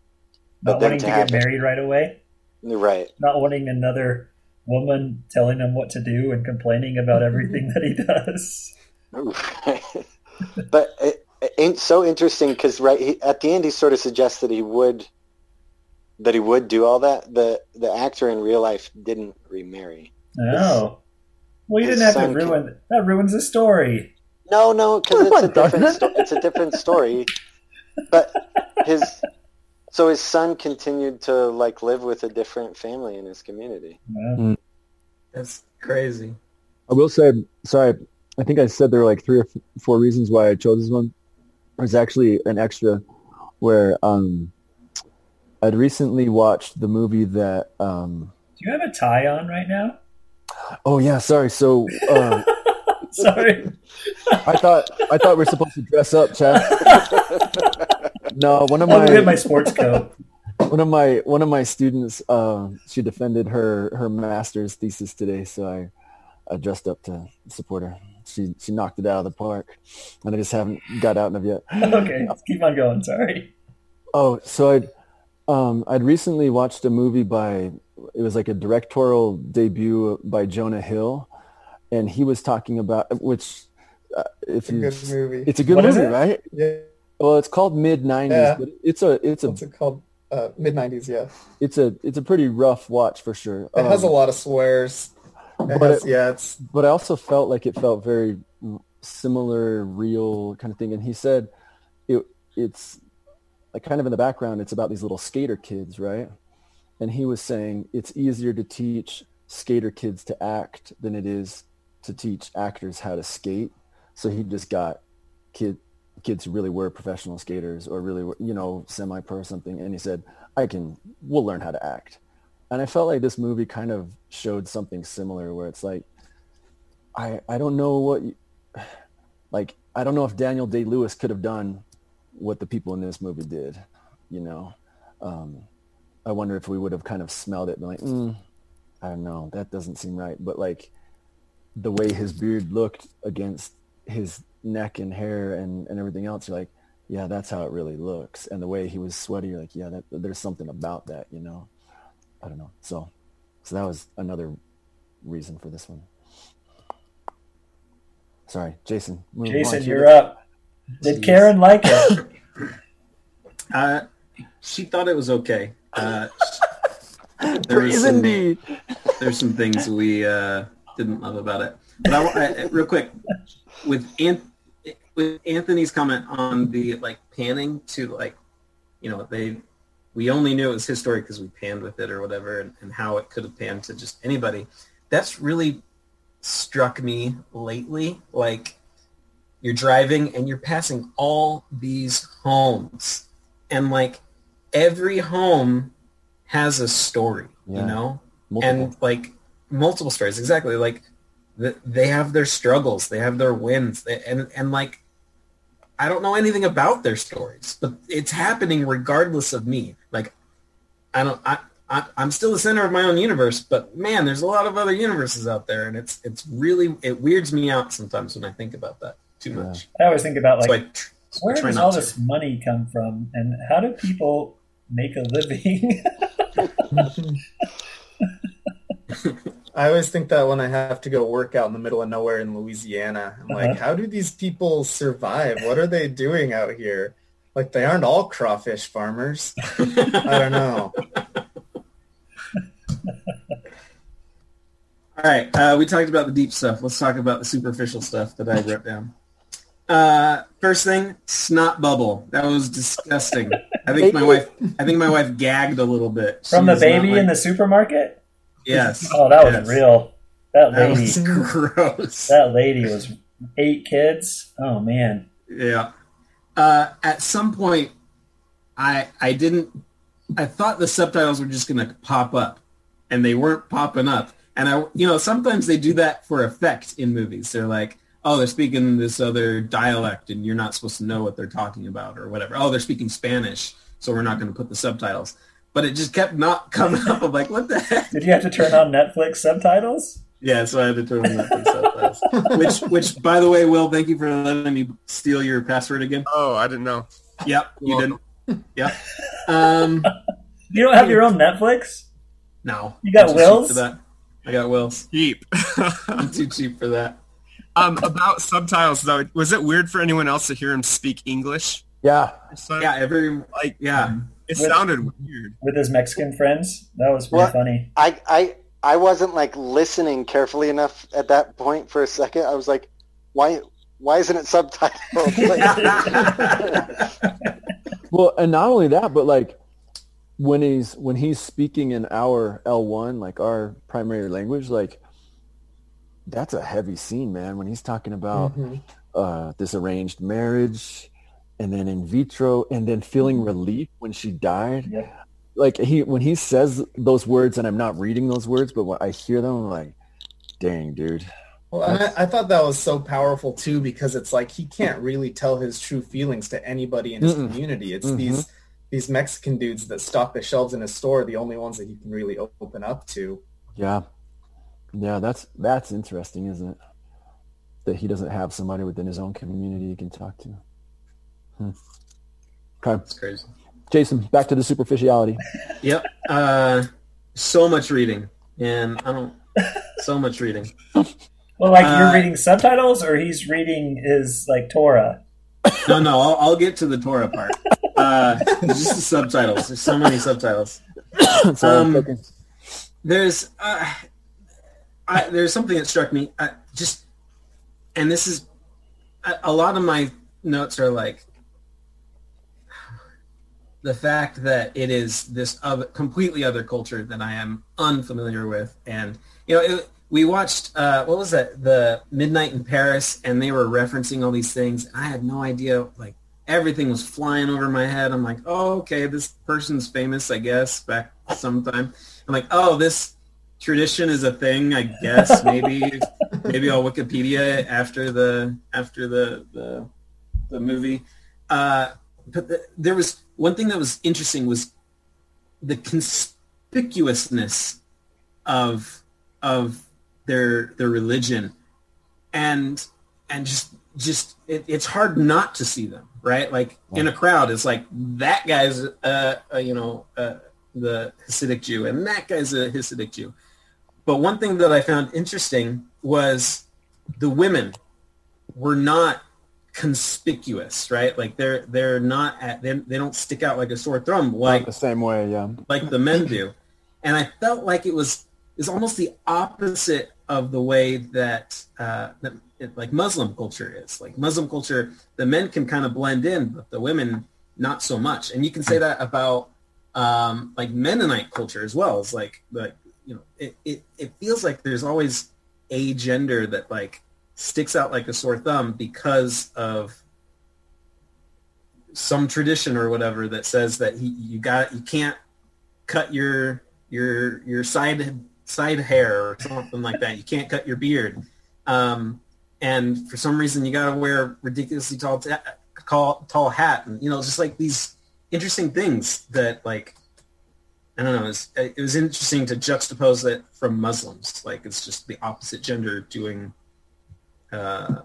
but not wanting to to get married right away, right not wanting another woman telling him what to do and complaining about everything that he does. but it, it ain't so interesting because right he, at the end he sort of suggests that he would that he would do all that. The the actor in real life didn't remarry. Oh, well, you didn't have to son ruin that. Ruins the story. No, no, because it's a different sto- it's a different story. But his so his son continued to like live with a different family in his community. Yeah. That's crazy. I will say, sorry, I think I said there were like three or four reasons why I chose this one. There's actually an extra where um, I'd recently watched the movie that. Um, Do you have a tie on right now? oh yeah, sorry. So uh, Sorry. I thought I thought we are supposed to dress up, Chad. No, one of my go get my sports coat. one of my one of my students uh, she defended her her master's thesis today so i i dressed up to support her she she knocked it out of the park and i just haven't got out of yet okay, keep on going. Sorry. oh so i Um, I'd recently watched a movie by, it was like a directorial debut by Jonah Hill, and he was talking about, which, uh, if It's a good movie. it's a good What is movie, it? right? Yeah. Well, it's called Mid '90s, Yeah. but it's a, it's a, What's it called? Uh, Mid nineties. Yeah. it's a, it's a pretty rough watch for sure. It has a Um, lot of swears. It But has, it- yeah, it's but I also felt like it felt very similar, real kind of thing. And he said, it, it's like kind of in the background. It's about these little skater kids, right? And he was saying it's easier to teach skater kids to act than it is to teach actors how to skate. So he just got kid kids who really were professional skaters or really were, you know semi-pro or something, and he said, "I can, we'll learn how to act." And I felt like this movie kind of showed something similar, where it's like, I I don't know what, like I don't know if Daniel Day Lewis could have done what the people in this movie did, you know. Um, I wonder if we would have kind of smelled it and like, mm, I don't know, that doesn't seem right. But like the way his beard looked against his neck and hair and, and everything else, you're like, yeah, that's how it really looks. And the way he was sweaty, you're like, yeah, that, there's something about that, you know. I don't know. So, so that was another reason for this one. Sorry, Jason. move on Jason, you're up. Did Karen like it? Uh, she thought it was okay. Uh, there Praise indeed. there's some things we uh, didn't love about it. But I, wa- I, real quick, with Anth- with Anthony's comment on the like panning to like, you know, they we only knew it was his story because we panned with it or whatever, and, and how it could have panned to just anybody. That's really struck me lately. Like you're driving and you're passing all these homes, and like every home has a story, you know, Multiple. and like multiple stories. Exactly, like th- they have their struggles, they have their wins, they, and and like I don't know anything about their stories, but it's happening regardless of me. Like I don't I. I, I'm still the center of my own universe, but man, there's a lot of other universes out there, and it's it's really it weirds me out sometimes when I think about that too much. I always think about like So I tr- where try does all to. this money come from, and how do people make a living? I always think that when I have to go work out in the middle of nowhere in Louisiana, I'm like, Uh-huh. how do these people survive? What are they doing out here? Like they aren't all crawfish farmers. I don't know. All right, uh, we talked about the deep stuff. Let's talk about the superficial stuff that I wrote down. Uh, first thing, snot bubble. That was disgusting. I think my wife. I think my wife gagged a little bit From She the was not baby in the supermarket? Yes. Oh, that was yes. real. That That lady. was gross. That lady was eight kids. Oh man. Yeah. Uh, at some point, I I didn't. I thought the subtitles were just going to pop up, and they weren't popping up. And I, you know, sometimes they do that for effect in movies. They're like, oh, they're speaking this other dialect, and you're not supposed to know what they're talking about or whatever. Oh, they're speaking Spanish, so we're not going to put the subtitles. But it just kept not coming up. I'm like, what the heck? Did you have to turn on Netflix subtitles? Yeah, so I had to turn on Netflix subtitles. which, which, by the way, Will, thank you for letting me steal your password again. Oh, I didn't know. Yep, you didn't. Yep. Um, You don't have your own Netflix? no. You got I'm too cheap Will's? For that. I got Will's. Cheap. I'm too cheap for that. um, about subtitles though, was it weird for anyone else to hear him speak English? Yeah. Yeah, every like yeah. It With- sounded weird. With his Mexican friends? That was pretty What? funny. I, I I wasn't like listening carefully enough at that point for a second. I was like, why why isn't it subtitled? Like, Well, and not only that, but like when he's when he's speaking in our L one, like our primary language, like that's a heavy scene, man. When he's talking about Mhm. uh, this arranged marriage, and then in vitro, and then feeling relief when she died. Yeah. Like he when he says those words, and I'm not reading those words, but when I hear them, I'm like, dang, dude. Well, and I, I thought that was so powerful too because it's like he can't really tell his true feelings to anybody in his Mm-mm. community. It's Mhm. these these Mexican dudes that stock the shelves in his store, the only ones that he can really open up to. Yeah. Yeah, that's that's interesting, isn't it? That he doesn't have somebody within his own community he can talk to. Hmm. Okay. It's crazy. Jason, back to the superficiality. Yep. Uh, so much reading, and I don't. So much reading. Well, like you're Uh, reading subtitles, or he's reading his like Torah. No, no. I'll, I'll get to the Torah part. Uh, just the subtitles. There's so many subtitles. Sorry, Um, joking. there's uh, I, there's something that struck me. I just and this is a, a lot of my notes are like the fact that it is this other, completely other culture that I am unfamiliar with, and you know, it, we watched uh, what was that, the Midnight in Paris, and they were referencing all these things. I had no idea, like everything was flying over my head. I'm like, oh, okay, this person's famous, I guess, back sometime. I'm like, oh, this tradition is a thing, I guess. Maybe, maybe I'll Wikipedia after the after the the, the movie. Uh, but the, there was one thing that was interesting was the conspicuousness of of their their religion. And and just just it, it's hard not to see them right? Like in a crowd it's like that guy's uh, uh you know uh, the Hasidic Jew and that guy's a Hasidic Jew. But one thing that I found interesting was the women were not conspicuous right like they're they're not at they, they don't stick out like a sore thumb like Not the same way, yeah. like the men do. And I felt like it was is almost the opposite of the way that, uh, that it, like Muslim culture is. Like Muslim culture, the men can kind of blend in, but the women not so much. And you can say that about um, like Mennonite culture as well. It's like like you know it, it it feels like there's always a gender that like sticks out like a sore thumb because of some tradition or whatever that says that he, you got you can't cut your your your side side hair or something like that. You can't cut your beard, um, and for some reason you got to wear ridiculously tall ta- tall tall hat, and you know just like these interesting things that like I don't know. It was, it was interesting to juxtapose that from Muslims. Like it's just the opposite gender doing uh,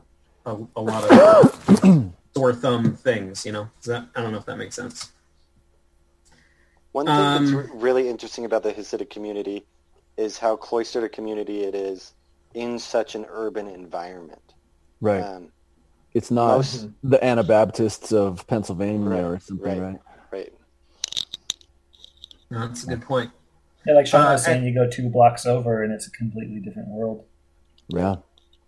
a, a lot of sore thumb things. You know, Does that, I don't know if that makes sense. One thing Um, that's re- really interesting about the Hasidic community is how cloistered a community it is in such an urban environment. Right. Um, it's not most- the Anabaptists of Pennsylvania or something, right? right. No, that's a good point. Yeah, like Sean Uh, was saying, you go two blocks over and it's a completely different world. Yeah.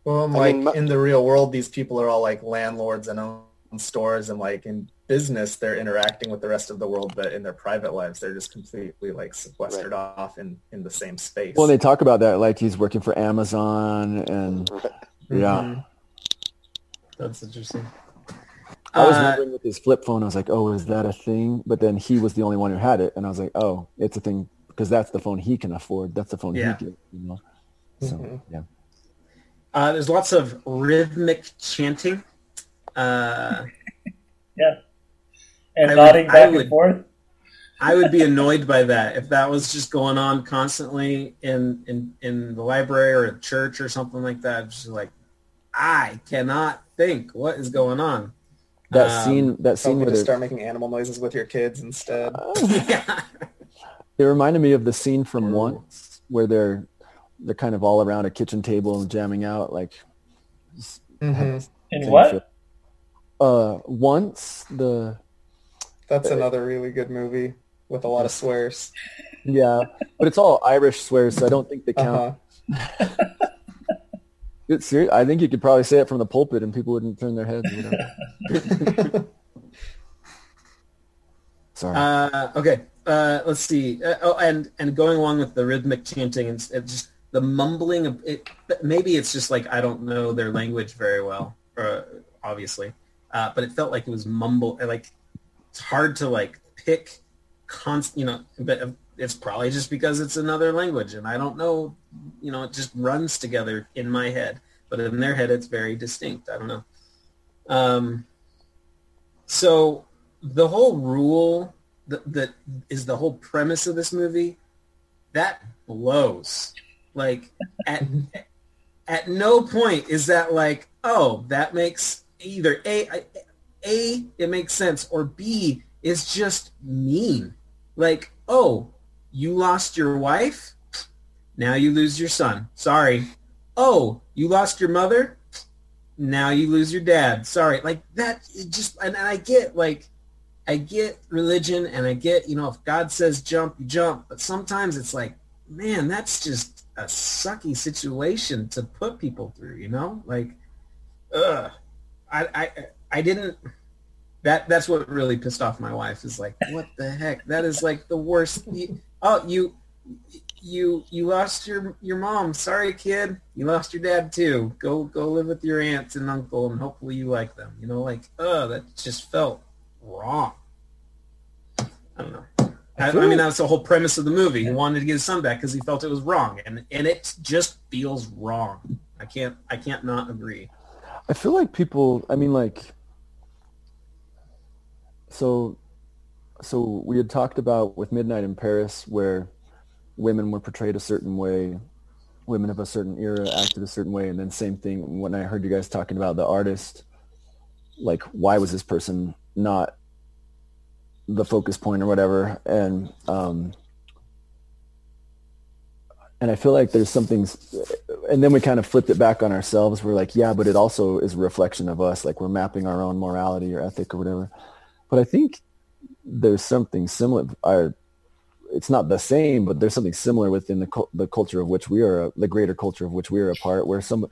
Well, and, I like mean, in the real world, these people are all like landlords and own stores, and like in business, they're interacting with the rest of the world, but in their private lives, they're just completely like sequestered off in in the same space. Well, they talk about that like he's working for Amazon and yeah. Mhm. That's interesting. I was Uh, wondering with his flip phone, I was like, oh, is that a thing? But then he was the only one who had it. And I was like, oh, it's a thing because that's the phone he can afford. That's the phone Yeah. he gets, you know? So, Mhm. yeah. Uh, there's lots of rhythmic chanting. Uh, Yeah. And I would- nodding I back would- and forth. I would be annoyed by that if that was just going on constantly in in, in the library or at church or something like that. Just like I cannot think what is going on. That Um, scene, that scene Probably where just they're, start making animal noises with your kids instead. yeah. it reminded me of the scene from once where they're, they're kind of all around a kitchen table and jamming out like, Mhm. In what? shit. Uh, once the, That's another really good movie with a lot of swears. yeah, but it's all Irish swears, so I don't think they count. Uh-huh. It's serious. I think you could probably say it from the pulpit and people wouldn't turn their heads. or whatever. Sorry. Uh, okay. Uh, let's see. Uh, oh, and and going along with the rhythmic chanting and s- it just the mumbling of it. Maybe it's just like I don't know their language very well, uh, obviously. Uh, but it felt like it was mumble. Like it's hard to like pick const. You know, but it's probably just because it's another language and I don't know. You know, it just runs together in my head, but in their head it's very distinct. I don't know. Um, so the whole rule that, that is the whole premise of this movie that blows like at at no point is that like oh that makes either a a it makes sense or b is just mean. Like, oh, you lost your wife? Now you lose your son. Sorry. Oh, you lost your mother? Now you lose your dad. Sorry. Like that just and, and I get like I get religion and I get, you know, if God says jump, you jump. But sometimes it's like, man, that's just a sucky situation to put people through, you know? Like, ugh. I, I, I didn't, that, that's what really pissed off my wife is like, what the heck? That is like the worst. You, oh, you, you, you lost your, your mom. Sorry, kid. You lost your dad too. Go, go live with your aunt and uncle and hopefully you like them. You know, like, oh, that just felt wrong. I don't know. I, I mean, that's the whole premise of the movie. He wanted to get his son back because he felt it was wrong, and and it just feels wrong. I can't I can't not agree. I feel like people. I mean, like, so, so we had talked about with Midnight in Paris, where women were portrayed a certain way, women of a certain era acted a certain way, and then same thing when I heard you guys talking about the artist. Like, why was this person not the focus point or whatever and um and I feel like there's something and then we kind of flipped it back on ourselves. We're like yeah but it also is a reflection of us like we're mapping our own morality or ethic or whatever. But I think there's something similar it's not the same but there's something similar within the the culture of which we are the greater culture of which we are a part where some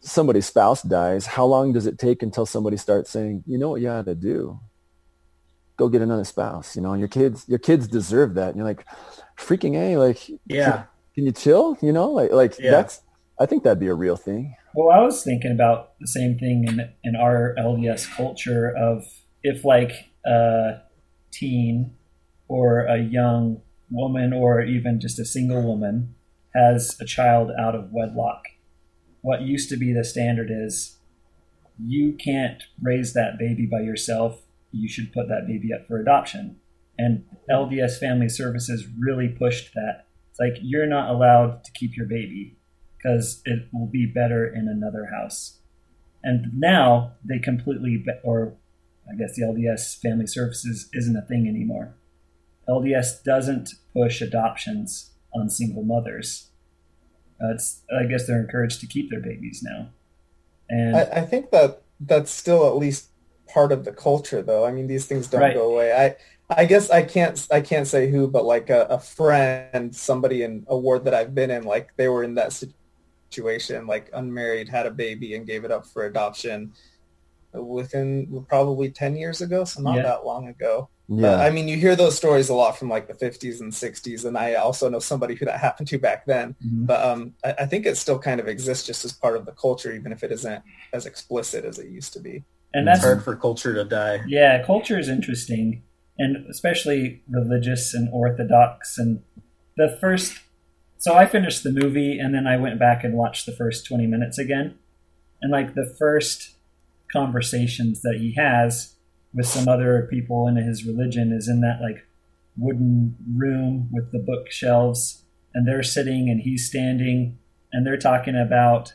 somebody's spouse dies. How long does it take until somebody starts saying you know what you had to do go get another spouse. You know, and your kids, your kids deserve that. And you're like, freaking a, like, yeah. Can, you chill? You know, like, like Yeah. that's. I think that'd be a real thing. Well, I was thinking about the same thing in in our LDS culture of if like a teen or a young woman or even just a single woman has a child out of wedlock, what used to be the standard is you can't raise that baby by yourself. You should put that baby up for adoption. And LDS Family Services really pushed that. It's like you're not allowed to keep your baby because it will be better in another house. And now they completely, be- or I guess the LDS Family Services isn't a thing anymore. LDS doesn't push adoptions on single mothers. Uh, I guess they're encouraged to keep their babies now. And I, I think that that's still at least part of the culture, though. I mean, these things don't Right. go away. I I guess I can't I can't say who, but like a, a friend, somebody in a ward that I've been in, like they were in that situation, like unmarried, had a baby, and gave it up for adoption within probably ten years ago, so not Yeah. that long ago. Yeah. But, I mean, you hear those stories a lot from like the 50s and 60s, and I also know somebody who that happened to back then. Mhm. But um, I, I think it still kind of exists just as part of the culture, even if it isn't as explicit as it used to be. And It's that's hard for culture to die. Yeah, culture is interesting, and especially religious and orthodox. And the first, so I finished the movie, and then I went back and watched the first twenty minutes again, and like the first conversations that he has with some other people in his religion is in that like wooden room with the bookshelves, and they're sitting and he's standing, and they're talking about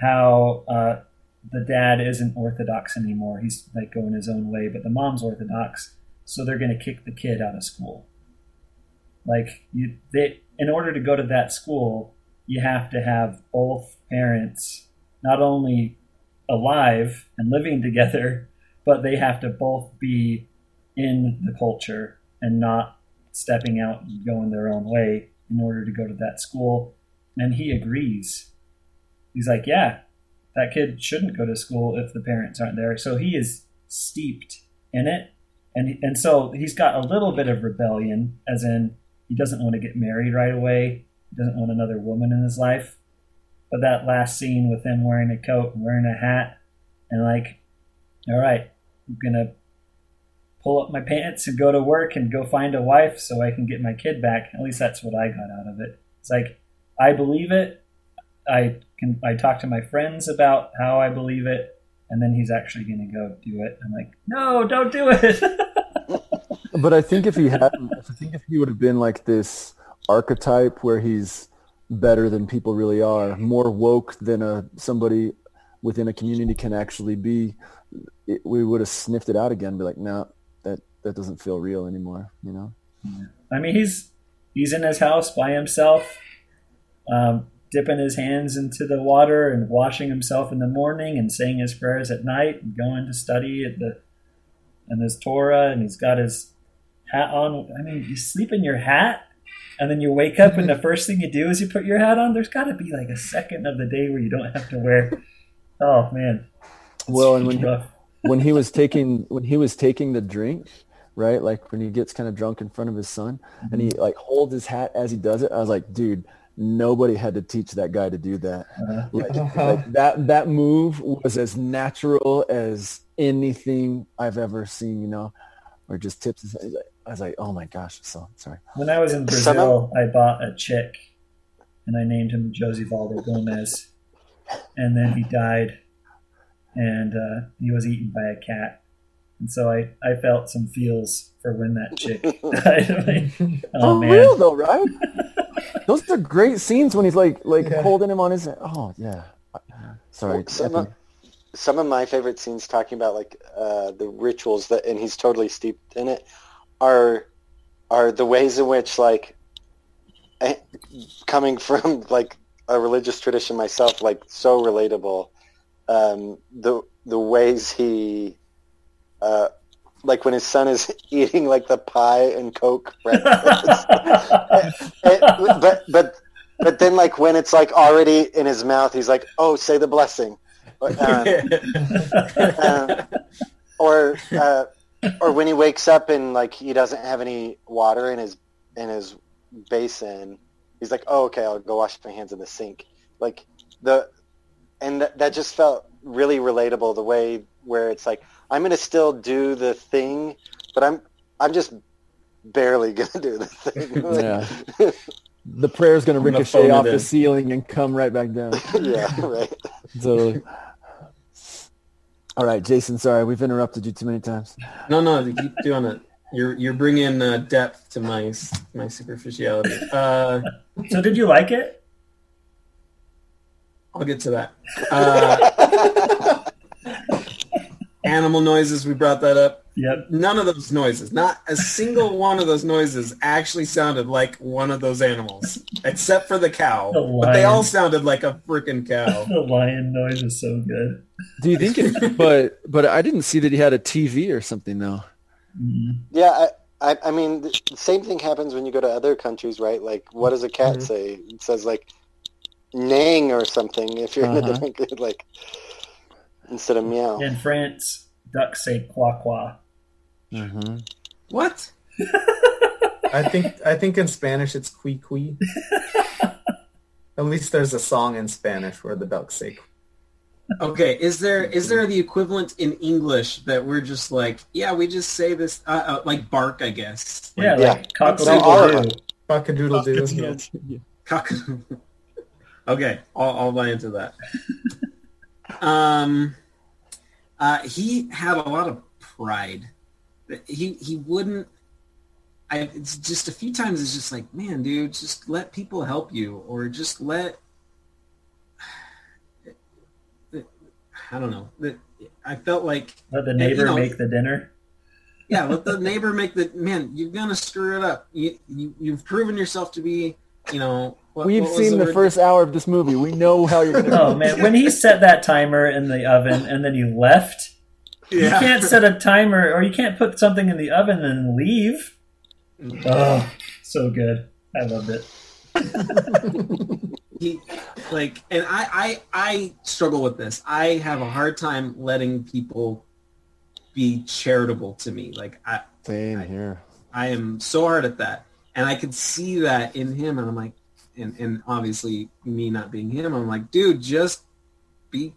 how uh, the dad isn't orthodox anymore. He's like going his own way, but the mom's orthodox, so they're going to kick the kid out of school. Like you, they, in order to go to that school, you have to have both parents not only alive and living together, but they have to both be in the culture and not stepping out and going their own way in order to go to that school. And he agrees. He's like, yeah, that kid shouldn't go to school if the parents aren't there. So he is steeped in it, and and so he's got a little bit of rebellion, as in he doesn't want to get married right away. He doesn't want another woman in his life. But that last scene with him wearing a coat and wearing a hat, and like, all right, I'm gonna pull up my pants and go to work and go find a wife so I can get my kid back. At least that's what I got out of it. It's like I believe it. I can I talk to my friends about how I believe it, and then he's actually going to go do it. I'm like, no, don't do it. But I think if he had, I think if he would have been like this archetype where he's better than people really are, more woke than a somebody within a community can actually be, it, we would have sniffed it out again. Be like, no, that that doesn't feel real anymore. You know. I mean, he's he's in his house by himself, um, dipping his hands into the water and washing himself in the morning and saying his prayers at night and going to study at the and his Torah and he's got his hat on. I mean, you sleep in your hat and then you wake up and the first thing you do is you put your hat on. There's got to be like a second of the day where you don't have to wear. Oh man. Well, and when rough. when he was taking when he was taking the drink, right? Like when he gets kind of drunk in front of his son, and he mm-hmm. like holds his hat as he does it. I was like, dude, nobody had to teach that guy to do that. Like, like that that move was as natural as anything I've ever seen. You know, or just tips. I was like, oh my gosh, so sorry. When I was in Brazil, I bought a chick, and I named him Josie Valdo Gomez, and then he died, and uh, he was eaten by a cat, and so I, I felt some feels for when that chick died. Oh For man, real though, right? Those are great scenes when he's like like holding him on his. Oh yeah. Sorry. Some of, some of my favorite scenes talking about like uh, the rituals that, and he's totally steeped in it, are are the ways in which like eh, coming from like a religious tradition myself, like so relatable. Um, the the ways he, uh, like when his son is eating like the pie and coke breakfast, Eh, but but but then like when it's like already in his mouth, he's like, "Oh, say the blessing," um, uh, or uh, or when he wakes up and like he doesn't have any water in his in his basin, he's like, "Oh, okay, I'll go wash my hands in the sink." Like the and that, that just felt really relatable. The way where it's like, I'm gonna still do the thing, but I'm I'm just barely gonna do the thing. Like, Yeah. The prayer's gonna gonna ricochet off it the ceiling and come right back down. yeah, right. Totally. All right, Jason. Sorry, we've interrupted you too many times. No, no, you keep doing it. You're you're bringing uh, depth to my my superficiality. Uh, so did you like it? I'll get to that. Uh, animal noises. We brought that up. Yep. None of those noises, not a single one of those noises, actually sounded like one of those animals, except for the cow. The but they all sounded like a freaking cow. The lion noise is so good. Do you think it? but but I didn't see that he had a TV or something though. Yeah, I, I, I mean, the same thing happens when you go to other countries, right? Like, what does a cat Mm-hmm. say? It says like "nang" or something. If you're in a Uh-huh. different like instead of meow. In France, ducks say "qua qua." Mm-hmm. What? I think I think in Spanish it's qui qui. At least there's a song in Spanish where the ducks say. Okay, is there is there the equivalent in English that we're just like, yeah, we just say this uh, uh, like bark, I guess. Yeah, Like, like cock No, all of a them. Cock-a-doodle doo. Cock- Cock- okay, I'll, I'll buy into that. um, uh, he had a lot of pride. He he wouldn't. I it's just a few times. It's just like, man, dude, just let people help you, or just let. I don't know. That- I felt like Let the and, you neighbor know, make the dinner. yeah, let the neighbor make the man. You're gonna screw it up. You, you you've proven yourself to be, you know. What, We've what seen the word? first hour of this movie. We know how you're gonna. Oh man, when he set that timer in the oven and then he left, you can't set a timer or you can't put something in the oven and leave. Oh, so good. I loved it. he like and I, I i struggle with this i have a hard time letting people be charitable to me like i Same here. i am so hard at that and i could see that in him and i'm like and and obviously me not being him i'm like dude just be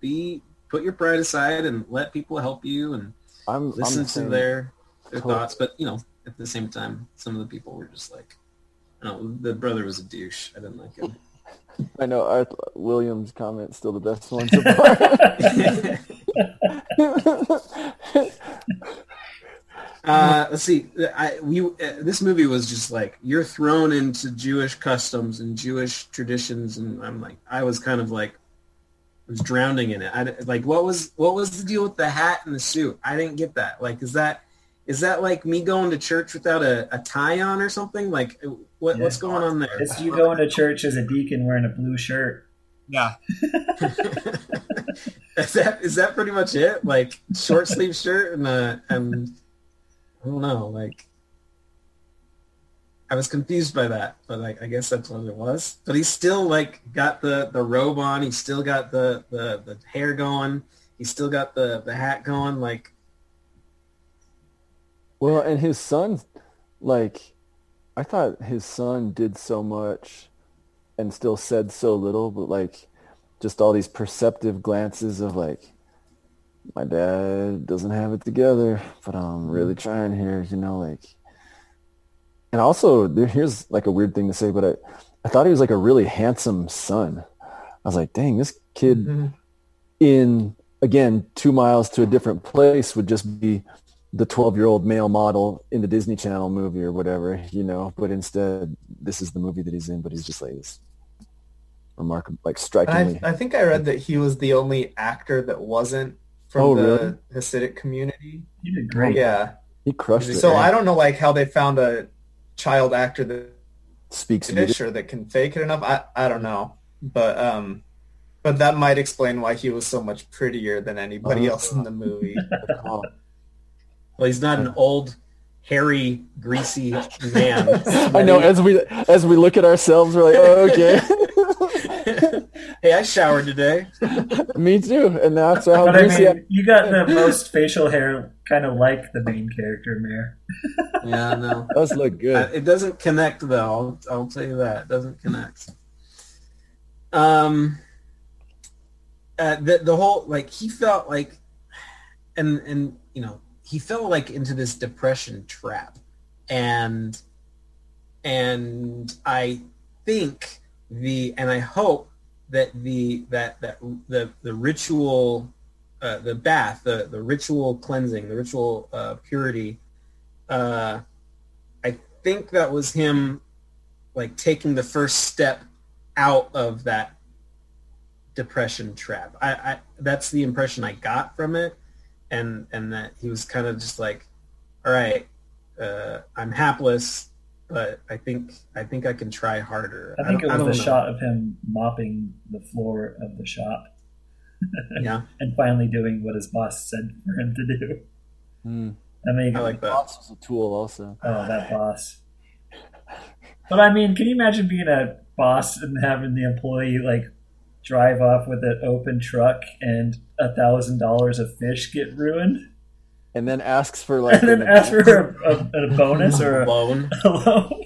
be put your pride aside and let people help you and I'm I'm listen to same. their their Totally. thoughts but you know at the same time some of the people were just like no the brother was a douche i didn't like him I know Arth- Williams' comment still the best one so far. Uh, let's see. I we uh, this movie was just like you're thrown into Jewish customs and Jewish traditions, and I'm like, I was kind of like, I was drowning in it. I like what was what was the deal with the hat and the suit? I didn't get that. Like, is that Is that like me going to church without a, a tie on or something? Like, what, what's going on there? It's you going to church as a deacon wearing a blue shirt. Yeah. is that is that pretty much it? Like short sleeve shirt and uh and I don't know, like I was confused by that, but like I guess that's what it was. But he's still like got the the robe on. He's still got the the the hair going. He's still got the the hat going. Like Well, and his son, like, I thought his son did so much and still said so little, but like, just all these perceptive glances of like, my dad doesn't have it together, but I'm mm-hmm. really trying here, you know, like. And also, there, here's like a weird thing to say, but I, I thought he was like a really handsome son. I was like, dang, this kid mm-hmm. in again two miles to a different place would just be the 12 year old male model in the Disney Channel movie or whatever, you know, but instead this is the movie that he's in, but he's just like this remarkable, like strikingly. I, I think I read that he was the only actor that wasn't from Oh, the really? Hasidic community. He did great. Yeah. he crushed it. So. I don't know like how they found a child actor that speaks Yiddish or that can fake it enough. I, I don't know. But um but that might explain why he was so much prettier than anybody Oh. else in the movie. Oh, well, he's not an old, hairy, greasy man. I know. As we as we look at ourselves, we're like, oh, okay, hey, I showered today. me too. And that's how But I greasy I- mean, you got the most facial hair, kind of like the main character, Mayor. Yeah, no. does look good. it doesn't connect though. I'll, I'll tell you that it doesn't connect. Um, uh, the the whole like he felt like, and and you know he fell like into this depression trap, and and I think the and I hope that the that that the the ritual, uh, the bath, the the ritual cleansing, the ritual uh, purity. Uh, I think that was him like taking the first step out of that depression trap. I, I that's the impression I got from it and and that he was kind of just like all right uh, I'm hapless but I think I think I can try harder. I think don't- it was don't the know. shot of him mopping the floor of the shop Yeah. and finally doing what his boss said for him to do. Hmm. I mean, I like that. Boss was a tool also. oh, that boss. But I mean, can you imagine being a boss and having the employee like drive off with an open truck and a thousand dollars of fish get ruined, And then asks for like and then an ask for a, a, a bonus or a, Alone. a loan?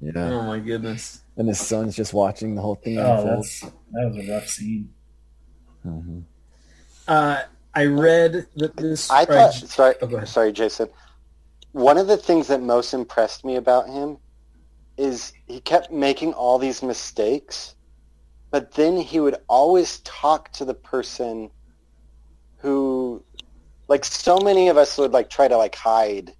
yeah. Oh my goodness. And his son's just watching the whole thing Oh, unfold. that was a rough scene. hmm Uh, I read that this. I or thought, j- sorry, Oh, sorry, Jason. One of the things that most impressed me about him is he kept making all these mistakes, but then he would always talk to the person who, like, so many of us would like try to like hide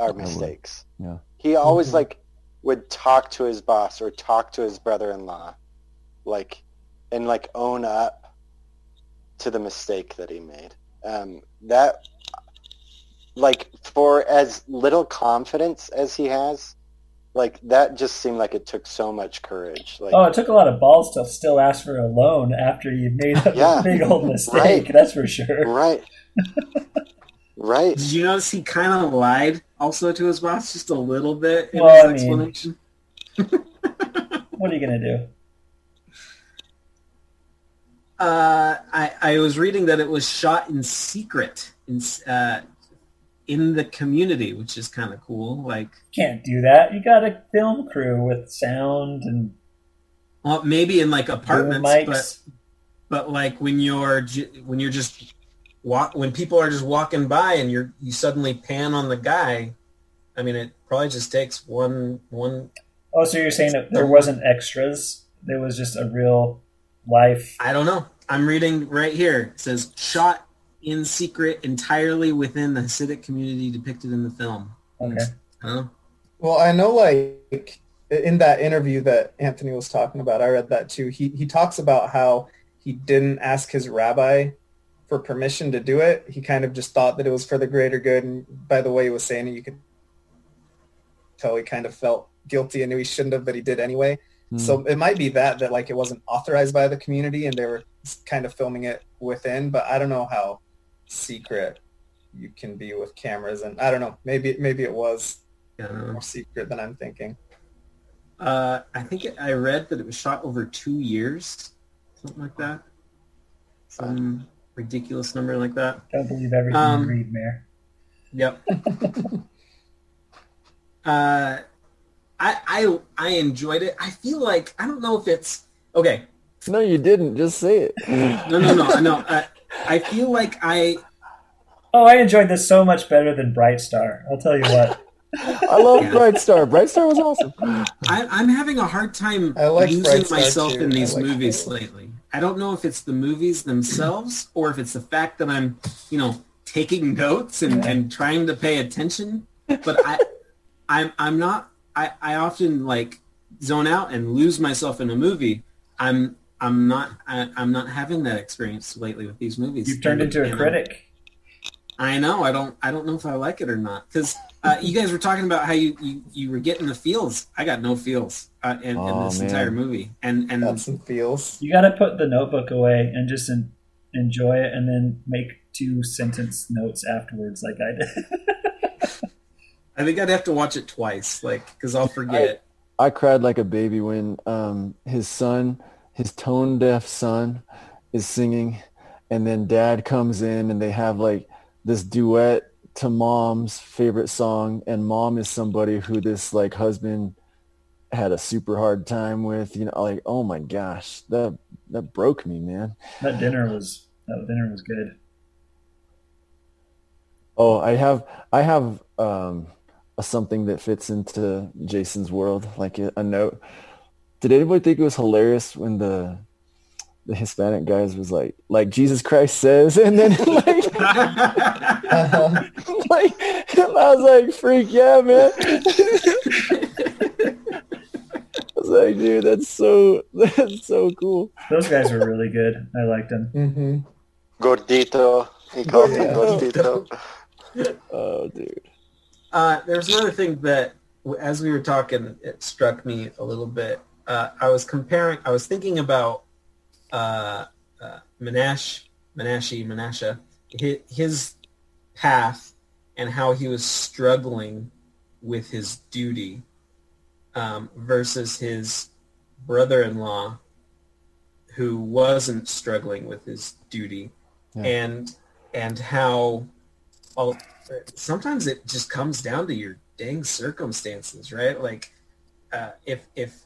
our mistakes. Yeah. He always Mhm. like would talk to his boss or talk to his brother-in-law, like, and like own up to the mistake that he made. Um, that, like, for as little confidence as he has, like that just seemed like it took so much courage. Like, Oh, it took a lot of balls to still ask for a loan after you made a Yeah. big old mistake. Right. That's for sure. right, right. Did you notice he kind of lied also to his boss just a little bit in Well, his I mean- explanation? What are you gonna do? Uh, I, I was reading that it was shot in secret in uh, in the community, which is kind of cool. Like, Can't do that. You got a film crew with sound and well, maybe in like apartments, but but like when you're when you're just walk when people are just walking by and you're you suddenly pan on the guy. I mean, it probably just takes one one. oh, so you're saying that there wasn't extras? There was just a real life. I don't know. I'm reading right here. It says shot in secret entirely within the Hasidic community depicted in the film. Okay. I. Well, I know like in that interview that Anthony was talking about, I read that too. He he talks about how he didn't ask his rabbi for permission to do it. He kind of just thought that it was for the greater good. And by the way he was saying it, you could tell he kind of felt guilty and knew he shouldn't have, but he did anyway. Hmm. So it might be that that like it wasn't authorized by the community and they were kind of filming it within. But I don't know how secret you can be with cameras, and I don't know. Maybe maybe it was Yeah, I don't know. more secret than I'm thinking. Uh, I think it, I read that it was shot over two years, something like that. Some ridiculous number like that. Don't believe everything Um, you read, Mayor. Yep. uh, I I I enjoyed it. I feel like I don't know if it's okay. No, you didn't. Just say it. No, no, no, no. I, I feel like I Oh, I enjoyed this so much better than Bright Star. I'll tell you what. I love Bright Star. Bright Star was awesome. I, I'm having a hard time I like losing Bright myself too. in these I like movies Bright lately. I don't know if it's the movies themselves or if it's the fact that I'm, you know, taking notes and, and trying to pay attention. But I, I'm I'm not. I, I often like zone out and lose myself in a movie. I'm I'm not I, I'm not having that experience lately with these movies. You've turned And- into a I'm- critic. I know. I don't. I don't know if I like it or not. Because uh, you guys were talking about how you, you, you were getting the feels. I got no feels uh, in, in Oh, this man. entire movie. And and Got some feels. You got to put the notebook away and just en- enjoy it, and then make two sentence notes afterwards, like I did. I think I'd have to watch it twice, like because I'll forget. I cried like a baby when um, his son, his tone deaf son, is singing, and then dad comes in and they have like this duet to mom's favorite song, and mom is somebody who this like husband had a super hard time with. You know, like oh my gosh, that that broke me, man. that dinner was that dinner was good. Oh, I have I have um, a something that fits into Jason's world, like a, a note. Did anybody think it was hilarious when the the Hispanic guys was like, like Jesus Christ says, and then like, Uh-huh. like I was like, freak yeah, man. I was like, dude, that's so that's so cool. Those guys were really good. I liked them. hmm Gordito. He called him Gordito. Gordito. Oh, dude. Uh, there's another thing that, as we were talking, it struck me a little bit. Uh, I was comparing. I was thinking about uh, uh, Manash, Manashi, Manasha, his, his path and how he was struggling with his duty um, versus his brother-in-law, who wasn't struggling with his duty, Yeah. and and how all, sometimes it just comes down to your dang circumstances, right? Like, uh, if if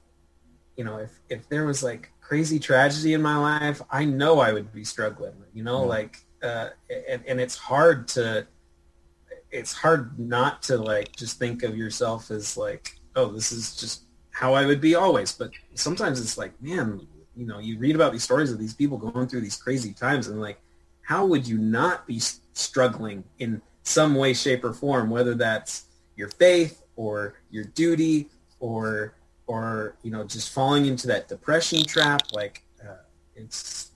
you know if if there was like crazy tragedy in my life, I know I would be struggling. You know, Yeah. like, uh, and and it's hard to it's hard not to like just think of yourself as like, oh, this is just how I would be always. But sometimes it's like, man, you know, you read about these stories of these people going through these crazy times, and like, how would you not be struggling in some way, shape, or form, whether that's your faith or your duty or or you know just falling into that depression trap? Like, uh, it's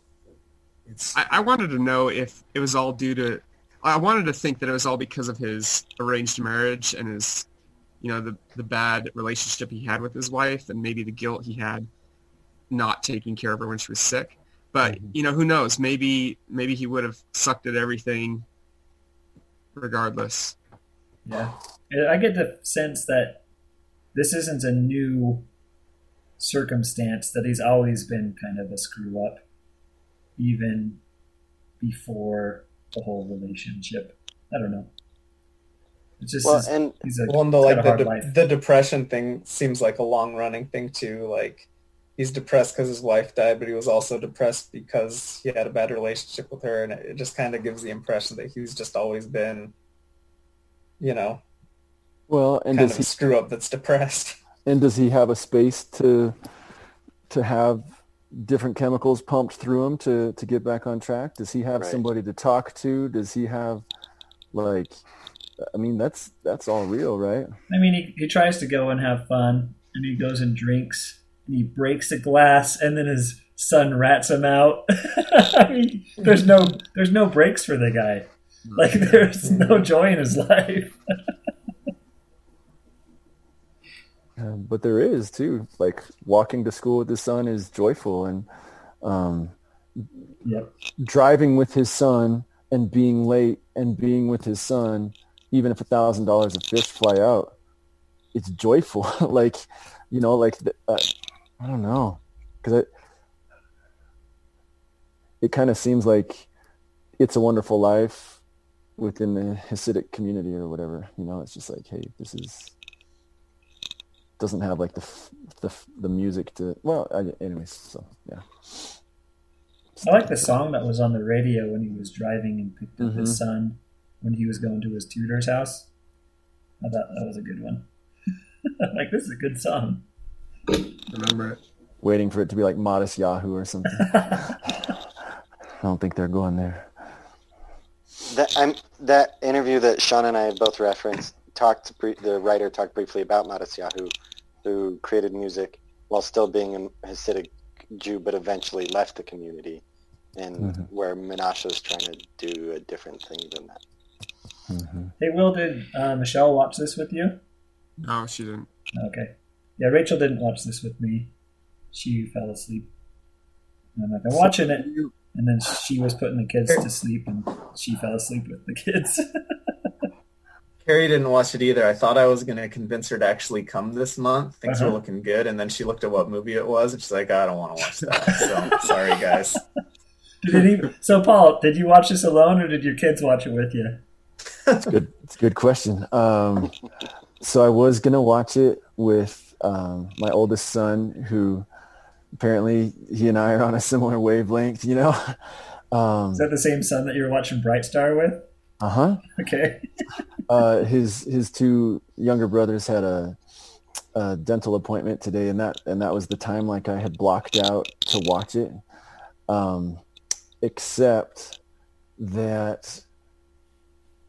it's I, I wanted to know if it was all due to. I wanted to think that it was all because of his arranged marriage and his, you know, the the bad relationship he had with his wife and maybe the guilt he had not taking care of her when she was sick. But you know, who knows? Maybe maybe he would have sucked at everything, regardless. Yeah. I get the sense that this isn't a new circumstance, that he's always been kind of a screw up, even before the whole relationship. I don't know. It's just Well, his- and he's a, Well, and the he's like the de- the depression thing seems like a long running thing too. Like he's depressed because his wife died, but he was also depressed because he had a bad relationship with her, and it just kind of gives the impression that he's just always been, you know, Well, and kind does of he a screw up that's depressed. And does he have a space to to have different chemicals pumped through him to to get back on track? Does he have Right. somebody to talk to? Does he have like I mean that's that's all real, right? I mean, he, he tries to go and have fun, and he goes and drinks, and he breaks a glass, and then his son rats him out. I mean, there's no there's no breaks for the guy. Like there's no joy in his life. Um, but there is too. Like walking to school with his son is joyful, and um, Yep. driving with his son and being late and being with his son, even if a thousand dollars of fish fly out, it's joyful. like, you know, like uh, I don't know, because it it kind of seems like it's a wonderful life within the Hasidic community or whatever. You know, it's just like, hey, this is doesn't have like the the the music to well, I, anyways. So yeah. I like the song that was on the radio when he was driving and picked up his Mhm. son when he was going to his tutor's house. I thought that was a good one. like this is a good song. Remember it. waiting for it to be like Matisyahu or something. I don't think they're going there. That I'm, that interview that Sean and I both referenced talked bre- the writer talked briefly about Matisyahu, who created music while still being a Hasidic Jew, but eventually left the community, and Mhm. where Menashe is trying to do a different thing than that. Hey, Will, did uh, Michelle watch this with you? No, she didn't. Okay. Yeah, Rachel didn't watch this with me. She fell asleep. And I'm like, I'm watching it. And then she was putting the kids to sleep, and she fell asleep with the kids. Carrie didn't watch it either. I thought I was going to convince her to actually come this month. Things Uh-huh. were looking good, and then she looked at what movie it was, and she's like, "I don't want to watch that." So sorry, guys. did any, so, Paul, did you watch this alone, or did your kids watch it with you? It's good. It's a good question. Um, so I was gonna watch it with um, my oldest son, who apparently he and I are on a similar wavelength. You know. Um, Is that the same son that you were watching Bright Star with? Uh huh. Okay. uh, his his two younger brothers had a, a dental appointment today, and that and that was the time like I had blocked out to watch it. Um, except that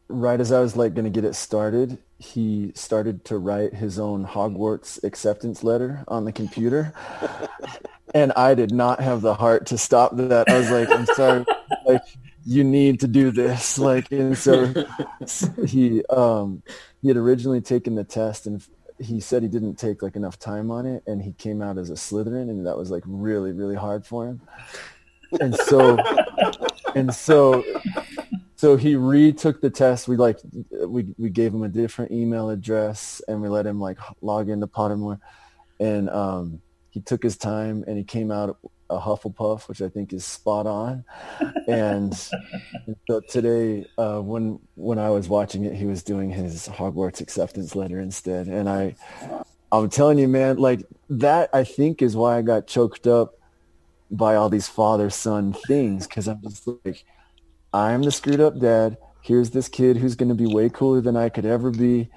right as I was like going to get it started, he started to write his own Hogwarts acceptance letter on the computer. and I did not have the heart to stop that. I was like, I'm sorry, like you need to do this. Like, and so he um he had originally taken the test and he said he didn't take like enough time on it and he came out as a Slytherin and that was like really really hard for him. And so and so so he retook the test. We like we we gave him a different email address and we let him like log into Pottermore and um he took his time and he came out a Hufflepuff, which I think is spot on. And, so today, uh, when when I was watching it, he was doing his Hogwarts acceptance letter instead. And I, I'm telling you, man, like that, I think is why I got choked up by all these father-son things because I'm just like, I'm the screwed up dad. Here's this kid who's going to be way cooler than I could ever be,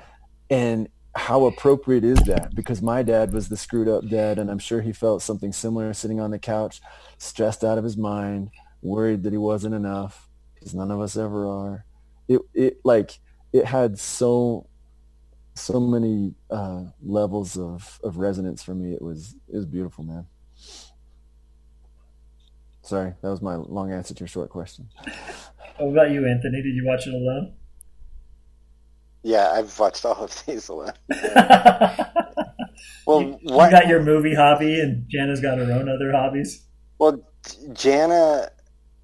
and how appropriate is that? Because my dad was the screwed up dad, and I'm sure he felt something similar sitting on the couch, stressed out of his mind, worried that he wasn't enough, because none of us ever are. It it like it had so so many uh, levels of, of resonance for me. It was it was beautiful, man. Sorry, that was my long answer to your short question. What about you, Anthony? Did you watch it alone? Yeah, I've watched all of these. Well, you, you got your movie hobby, and Jana's got her own other hobbies. Well, Jana,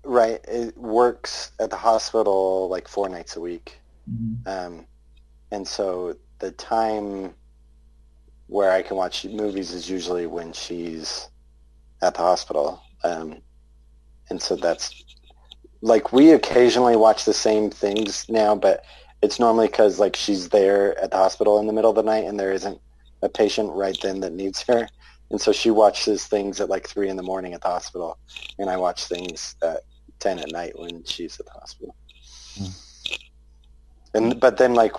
right, works at the hospital like four nights a week. Mhm. Um, and so the time where I can watch movies is usually when she's at the hospital. Um, and so that's like we occasionally watch the same things now, but it's normally because like she's there at the hospital in the middle of the night and there isn't a patient right then that needs her. And so she watches things at like three in the morning at the hospital, and I watch things at ten at night when she's at the hospital. And but then like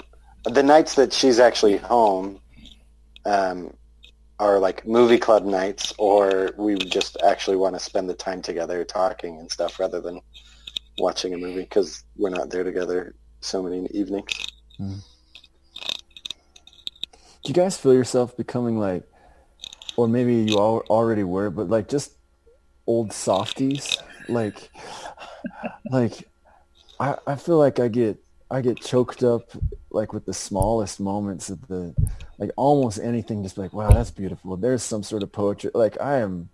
the nights that she's actually home, um, are like movie club nights, or we just actually want to spend the time together talking and stuff rather than watching a movie because we're not there together so many in the evenings. Hmm. Do you guys feel yourself becoming like, or maybe you all already were, but like just old softies. Like, like I, I feel like I get I get choked up like with the smallest moments of the like almost anything. Just like wow, that's beautiful. There's some sort of poetry. Like I am.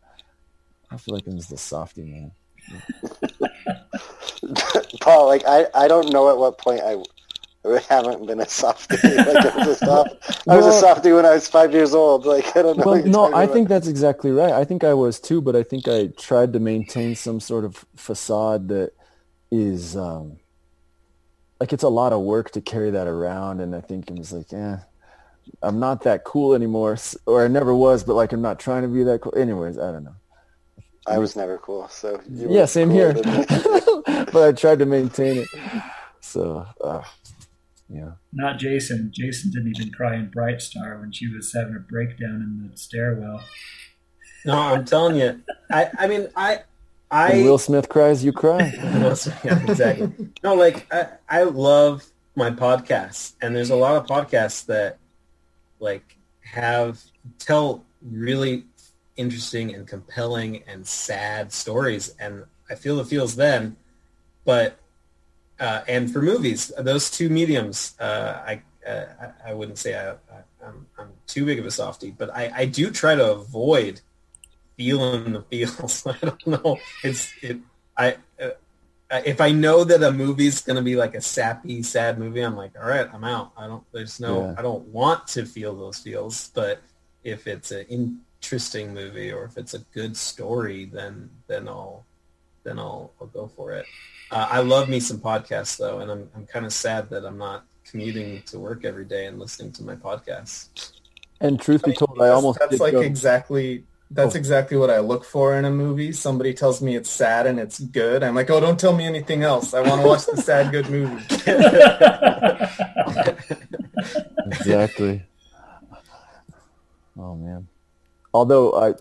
I feel like I'm just a softie man. Paul, like I, I don't know at what point I, I haven't been a softie. Like I was a soft, I was a softie when I was five years old. Like I don't know. Well, no, I about. think that's exactly right. I think I was too, but I think I tried to maintain some sort of facade that is um, like it's a lot of work to carry that around, and I think I'm just like, eh, I'm not that cool anymore, or I never was, but like I'm not trying to be that cool. Anyways, I don't know. I was never cool. So you Yeah, same cooler here. than but I tried to maintain it. So, uh, yeah. Not Jason. Jason didn't even cry in Bright Star when she was having a breakdown in the stairwell. No, I'm telling you. I, I mean, I, I. When Will Smith cries, you cry. yeah, exactly. No, like I, I love my podcasts, and there's a lot of podcasts that like have tell really interesting and compelling and sad stories, and I feel the feels then, but uh, and for movies, those two mediums, uh, I, uh, I I wouldn't say I, I, I'm, I'm too big of a softie, but I, I do try to avoid feeling the feels. I don't know. It's it. I uh, if I know that a movie's gonna be like a sappy, sad movie, I'm like, all right, I'm out. I don't. There's no. Yeah. I don't want to feel those feels. But if it's an interesting movie or if it's a good story, then then I'll then I'll I'll go for it. Uh, I love me some podcasts though, and I'm I'm kind of sad that I'm not commuting to work every day and listening to my podcasts. And truth be told, I That's- almost that's did like go- exactly that's Oh. exactly what I look for in a movie. Somebody tells me it's sad and it's good. I'm like, oh, don't tell me anything else. I want to watch the sad good movie. exactly. Oh man. Although I,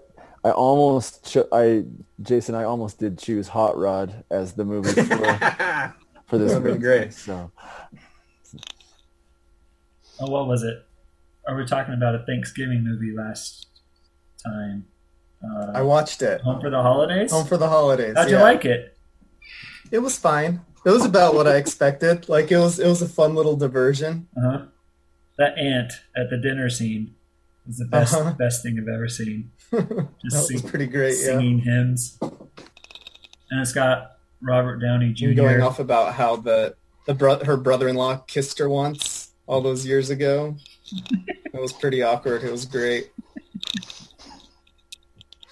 I almost, cho- I, Jason, I almost did choose Hot Rod as the movie for, for this. That'd movie, great. So Oh, what was it? Are we talking about a Thanksgiving movie last time? Uh, I watched it. Home for the Holidays. Home for the holidays. How'd you like it? It was fine. It was about what I expected. Like it was, it was a fun little diversion. Uh huh. That ant at the dinner scene was the best Uh-huh. best thing I've ever seen. that was pretty great. Yeah. Singing hymns, and it's got Robert Downey Jr. And going off about how the the bro- her brother-in-law kissed her once all those years ago. it was pretty awkward. It was great.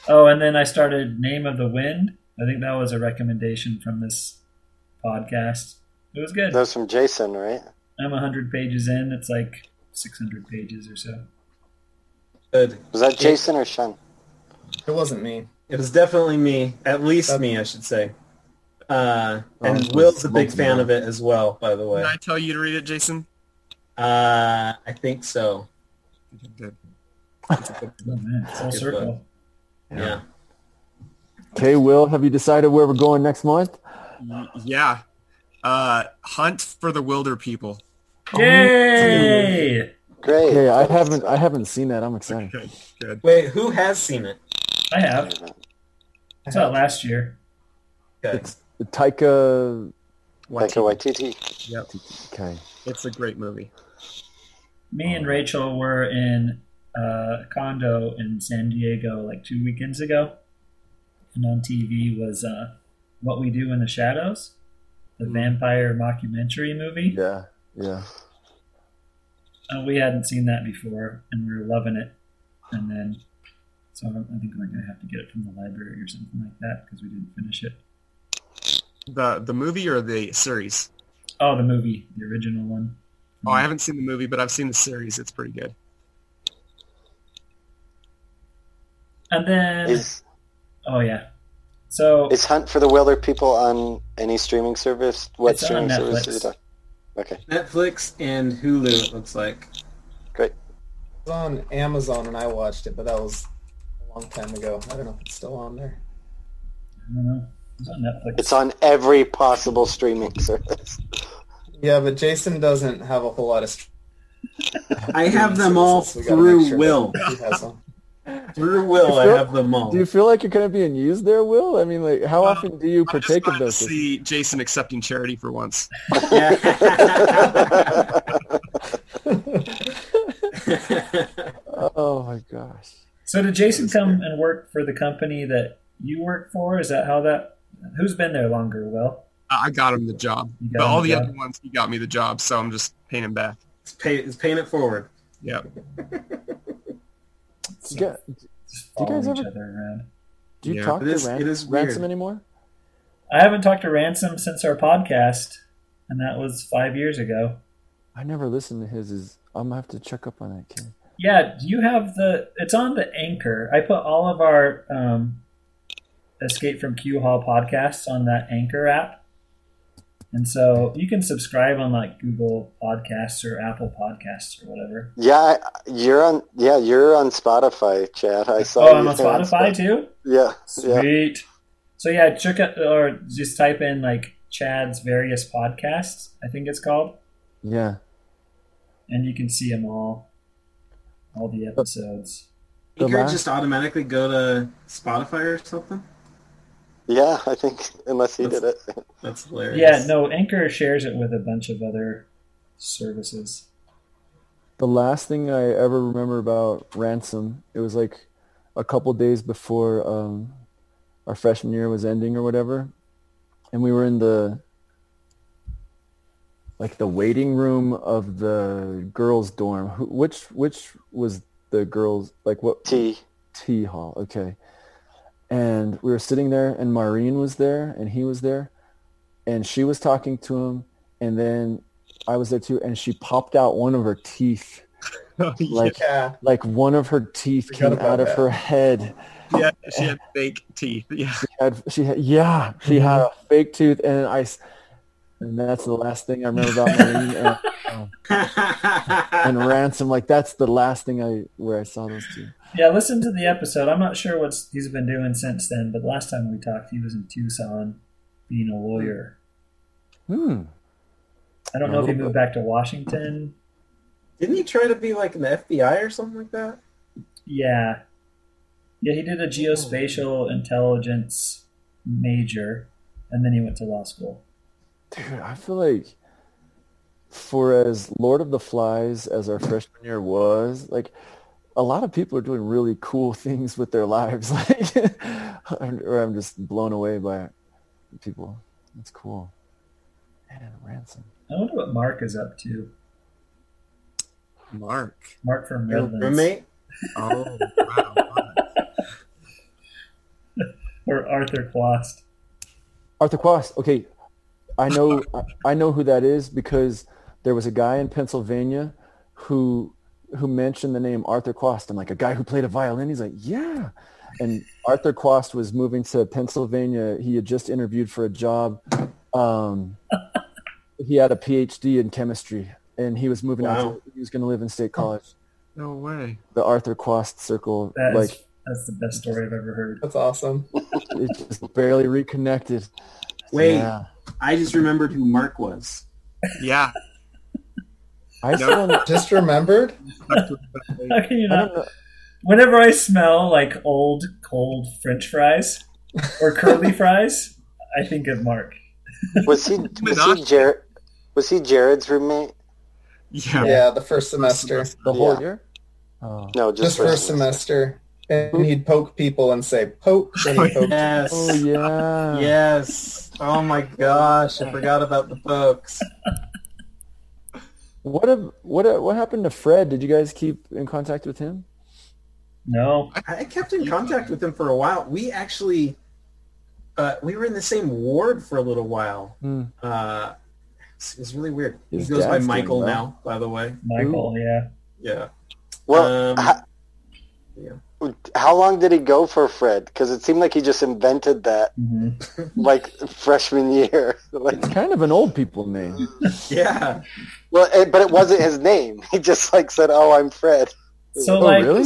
Oh, and then I started Name of the Wind. I think that was a recommendation from this podcast. It was good. That was from Jason, right? I'm 100 pages in. It's like 600 pages or so. Good. Was that Jason or Sean? It wasn't me. It was definitely me, at least That's- me, I should say. Uh, Oh, and it was Will's a big fan of it as well, by the way. Did I tell you to read it, Jason? Uh, I think so. Good. Oh man, full Good circle. Yeah. okay, Will, have you decided where we're going next month? Yeah. Uh, Hunt for the Wilder People. Yay! Great. Okay, I haven't, I haven't seen that. I'm excited. Good. Good. Wait, who has seen it? I have. I saw it last year. Okay. It's Taika. Like a Waititi. Yep. Okay. It's a great movie. Me and Rachel were in uh, a condo in San Diego like two weekends ago, and on TV was uh, What We Do in the Shadows, the vampire mockumentary movie. Yeah. Yeah. And we hadn't seen that before, and we were loving it. And then, so I think we're gonna have to get it from the library or something like that because we didn't finish it. The the movie or the series? Oh, the movie, the original one. Oh, I haven't seen the movie, but I've seen the series. It's pretty good. And then, Is oh yeah, so is Hunt for the Wilder People on any streaming service? What streaming service is it on? Okay, Netflix and Hulu, it looks like. great. It was on Amazon and I watched it, but that was a long time ago. I don't know if it's still on there. I don't know. It's on Netflix. It's on every possible streaming service. Yeah, but Jason doesn't have a whole lot of. I have them all So we gotta make through sure Will. That he. Through Will, I feel- have them all. Do you feel like you're kind of being used there, Will? I mean, like, how uh, often do you partake of glad to see Jason accepting charity for once. Oh my gosh. So did Jason come and work for the company that you work for? Is that how that? Who's been there longer? Will I got him the job, but all the the other ones he got me the job, so I'm just paying him back. It's, pay, it's paying it forward. Yeah. You got- Do you guys following each ever- other around. do you Yeah. talk It to is- Ran- it is weird. Ransom anymore? I haven't talked to Ransom since our podcast, and that was five years ago. I never listened to his. Is I'm gonna have to check up on that kid. Yeah, you have the? It's on the Anchor. I put all of our um, Escape from Q Hall podcasts on that Anchor app, and so you can subscribe on like Google Podcasts or Apple Podcasts or whatever. Yeah, you're on. Yeah, you're on Spotify, Chad. I saw. Oh, I'm on there. Spotify too. Yeah, yeah. Sweet. So yeah, check out or just type in like Chad's various podcasts. I think it's called, Yeah. and you can see them all, all the episodes. You could just automatically go to Spotify or something? Yeah, I think unless he That's- did it. That's hilarious. Yeah, no, Anchor shares it with a bunch of other services. The last thing I ever remember about Ransom, it was like a couple days before um, our freshman year was ending or whatever, and we were in the like the waiting room of the girls' dorm. Who, which which was the girls like what T. T hall? Okay, and we were sitting there, and Maureen was there, and he was there, and she was talking to him, and then I was there too, and she popped out one of her teeth like Yeah. like one of her teeth Forgot came out of that. her head. yeah, she had fake teeth. Yeah. She had, she had yeah, she had a fake tooth, and I, and that's the last thing I remember about Maureen and, um, and ransom. Like that's the last thing I where I saw those two. Yeah, listen to the episode. I'm not sure what he's been doing since then, but last time we talked, he was in Tucson being a lawyer. Hmm. I don't know if he moved back to Washington. Didn't he try to be like an FBI or something like that? Yeah. Yeah, he did a geospatial intelligence major, and then he went to law school. Dude, I feel like for as Lord of the Flies as our freshman year was, like a lot of people are doing really cool things with their lives. Like, or I'm just blown away by people. That's cool. Man, ransom. I wonder what Mark is up to. Mark. Mark from Your Midlands. roommate? Oh, wow. Or Arthur Quast. Arthur Quast. Okay, I know. I- I know who that is because there was a guy in Pennsylvania who who mentioned the name Arthur Quast. I'm like a guy who played a violin. He's like, yeah. And Arthur Quast was moving to Pennsylvania. He had just interviewed for a job. Um, he had a PhD in chemistry, and he was moving out. To, he was going to live in State College. No way. The Arthur Quast circle, That's, like that's the best story I've ever heard. That's awesome. it just barely reconnected. Wait, Yeah. I just remembered who Mark was. Yeah. I still Just remembered. How can you not? don't. Whenever I smell like old, cold French fries or curly fries, I think of Mark. Was he? Was he Jared? Was he Jared's roommate? Yeah. Yeah, the first semester. The whole Yeah. year? Oh. No, just, Just first semester. And he'd poke people and say, poke. Then he'd poke. Yes. Oh yeah. Yes. Oh my gosh, I forgot about the folks. What a, what a, what happened to Fred? Did you guys keep in contact with him? No. I kept in contact with him for a while. We actually, uh, we were in the same ward for a little while. Hmm. Uh, it's, it's really weird. His he goes by Michael now, by the way. Michael, yeah. Yeah. Well, Um, how, yeah. How long did he go for Fred? Because it seemed like he just invented that hmm like freshman year. like, It's kind of an old people name. Yeah. well, it, but it wasn't his name. He just like said, "Oh, I'm Fred." So, Oh, like, really?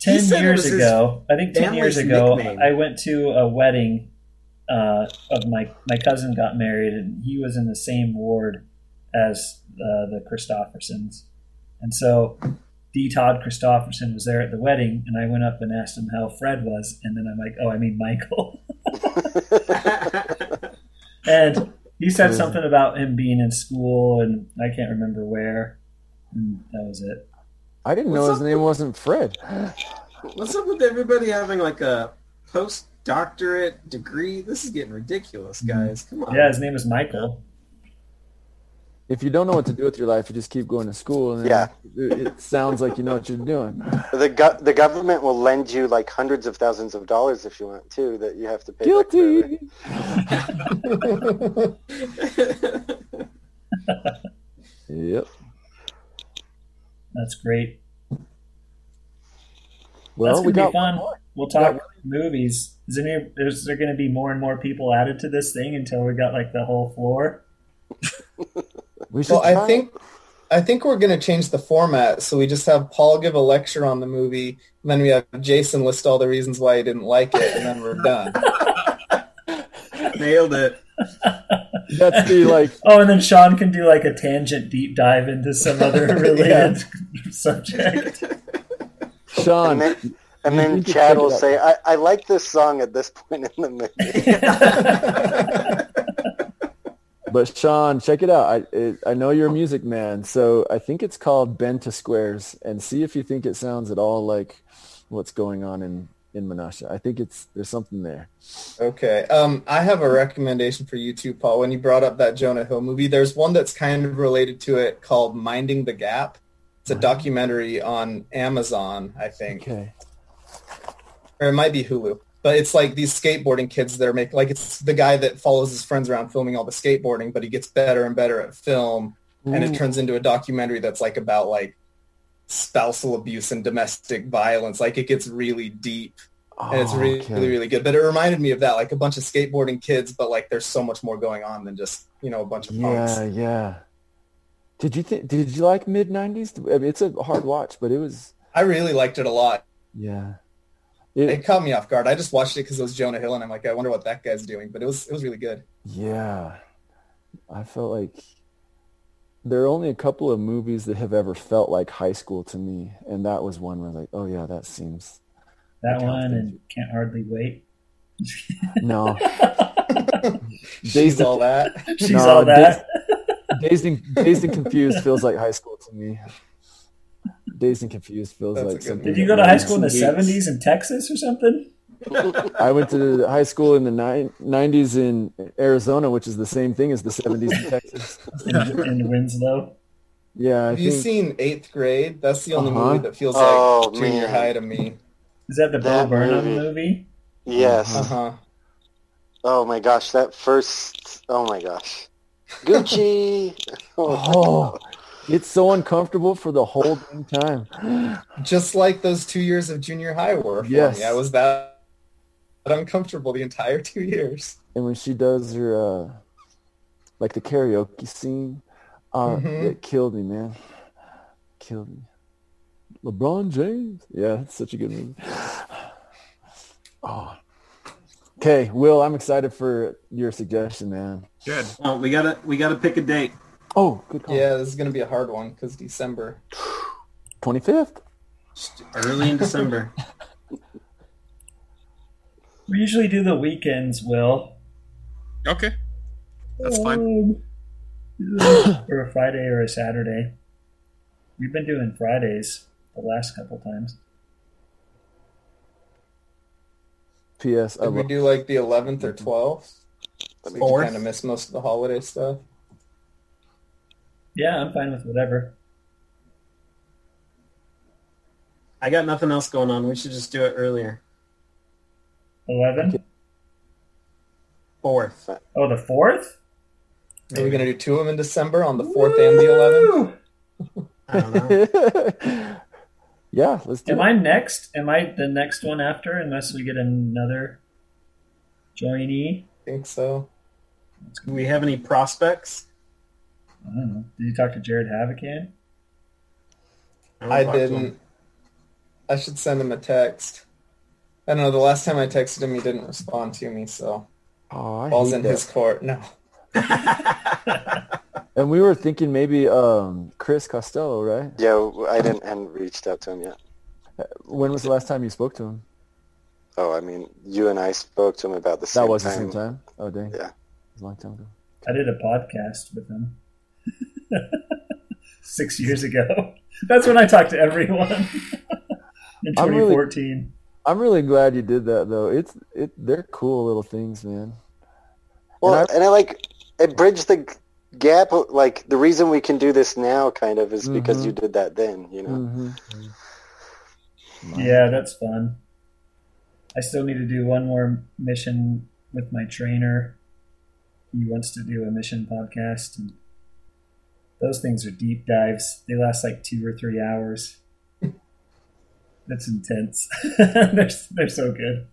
10 years ago, I think 10 years ago, nickname. I went to a wedding uh, of my, my cousin got married, and he was in the same ward as uh, the Christoffersons. And so D. Todd Christofferson was there at the wedding, and I went up and asked him how Fred was, and then I'm like, oh, I mean Michael. and he said something about him being in school, and I can't remember where. And that was it. I didn't know his name with- wasn't Fred. What's up with everybody having like a postdoctorate degree? This is getting ridiculous, mm-hmm. guys. Come on. Yeah, his name is Michael. If you don't know what to do with your life, you just keep going to school, and Yeah. it, it sounds like you know what you're doing. The go- the government will lend you like hundreds of thousands of dollars if you want to that you have to pay back. Guilty. Yep. That's great. Well, That's we gonna got be fun. one more. We'll talk movies. Is any is there going to be more and more people added to this thing until we got like the whole floor? We should Well, I think I think we're going to change the format. So we just have Paul give a lecture on the movie, and then we have Jason list all the reasons why he didn't like it, and then we're done. Nailed it. that's the like. Oh, and then Sean can do like a tangent deep dive into some other related subject. Sean, And then, and then Chad will say, I, I like this song at this point in the movie. But Sean, check it out. I it, I know you're a music man, so I think it's called Bend to Squares, and see if you think it sounds at all like what's going on in in Menasha. I think it's there's something there. Okay. Um, I have a recommendation for you too, Paul. When you brought up that Jonah Hill movie, there's one that's kind of related to it called Minding the Gap. It's a documentary on Amazon, I think, Okay. or it might be Hulu. But it's like these skateboarding kids that are making like it's the guy that follows his friends around filming all the skateboarding, but he gets better and better at film, and it turns into a documentary that's like about like spousal abuse and domestic violence. Like it gets really deep and it's Oh, really, okay. really, really good. But it reminded me of that, like a bunch of skateboarding kids, but like there's so much more going on than just you know a bunch of punks. Yeah, yeah. Did you think? Did you like mid '90s? I mean, it's a hard watch, but it was I really liked it a lot. yeah. It, It, caught me off guard. I just watched it because it was Jonah Hill, and I'm like, I wonder what that guy's doing. But it was it was really good. yeah. I felt like there are only a couple of movies that have ever felt like high school to me, and that was one where I was like, oh yeah, that seems That one thank and can't hardly wait. no. She's Dazed all that. She's No, all that. Dazed and, Dazed and Confused feels like high school to me. Dazed and Confused feels That's like something. Did you go to high school in the seventies in Texas or something? I went to high school in the 90s in Arizona, which is the same thing as the 70s in Texas. In, in Winslow. Yeah, I Have you seen Eighth Grade? That's the only Uh-huh. movie that feels Oh, like junior man. high to me. Is that the That Bo Burnham movie. movie? Yes. Uh huh. Oh my gosh, that first. Oh my gosh. Gucci. oh, it's so uncomfortable for the whole dang time. Just like those two years of junior high were. For Yes. me. I was that uncomfortable the entire two years. And when she does her uh like the karaoke scene, uh Mhm. it killed me, man. Killed me. LeBron James. Yeah, it's such a good movie. Oh. Okay, Will, I'm excited for your suggestion, man. Good. Well, we gotta we gotta pick a date. Oh, good call. Yeah, this is gonna be a hard one because December. 25th. Just early in December. We usually do the weekends, Will. Okay. That's fine. Um, or a Friday or a Saturday. We've been doing Fridays the last couple times. P.S. I Did we do like the 11th or 12th? So we kind of miss most of the holiday stuff. Yeah, I'm fine with whatever. I got nothing else going on. We should just do it earlier. Eleven. Fourth. Oh, the fourth. Are we gonna do two of them in December on the 4th and the 11th? I don't know. yeah, let's do Am it. I next? Am I the next one after? Unless we get another joinee. I think so. Do we have any prospects? I don't know. Did you talk to Jared Havocan? don't I talk to him. didn't. I should send him a text. I don't know. The last time I texted him, he didn't respond to me, so Oh, I ball's in that. his court. No. And we were thinking maybe um, Chris Costello, right? Yeah, I didn't hadn't reached out to him yet. When was the last time you spoke to him? Oh, I mean, you and I spoke to him about the same time. That was time. the same time. Oh dang, Yeah. it was a long time ago. I did a podcast with him six years ago. That's when I talked to everyone in I'm really- 2014. I'm really glad you did that though. It's it they're cool little things, man. Well, And and I, like it bridged the gap. Like the reason we can do this now, kind of, is because Mhm. you did that then. You know. hmm Yeah, that's fun. I still need to do one more mission with my trainer. He wants to do a mission podcast, and those things are deep dives. They last like two or three hours. That's intense. they're they're so good.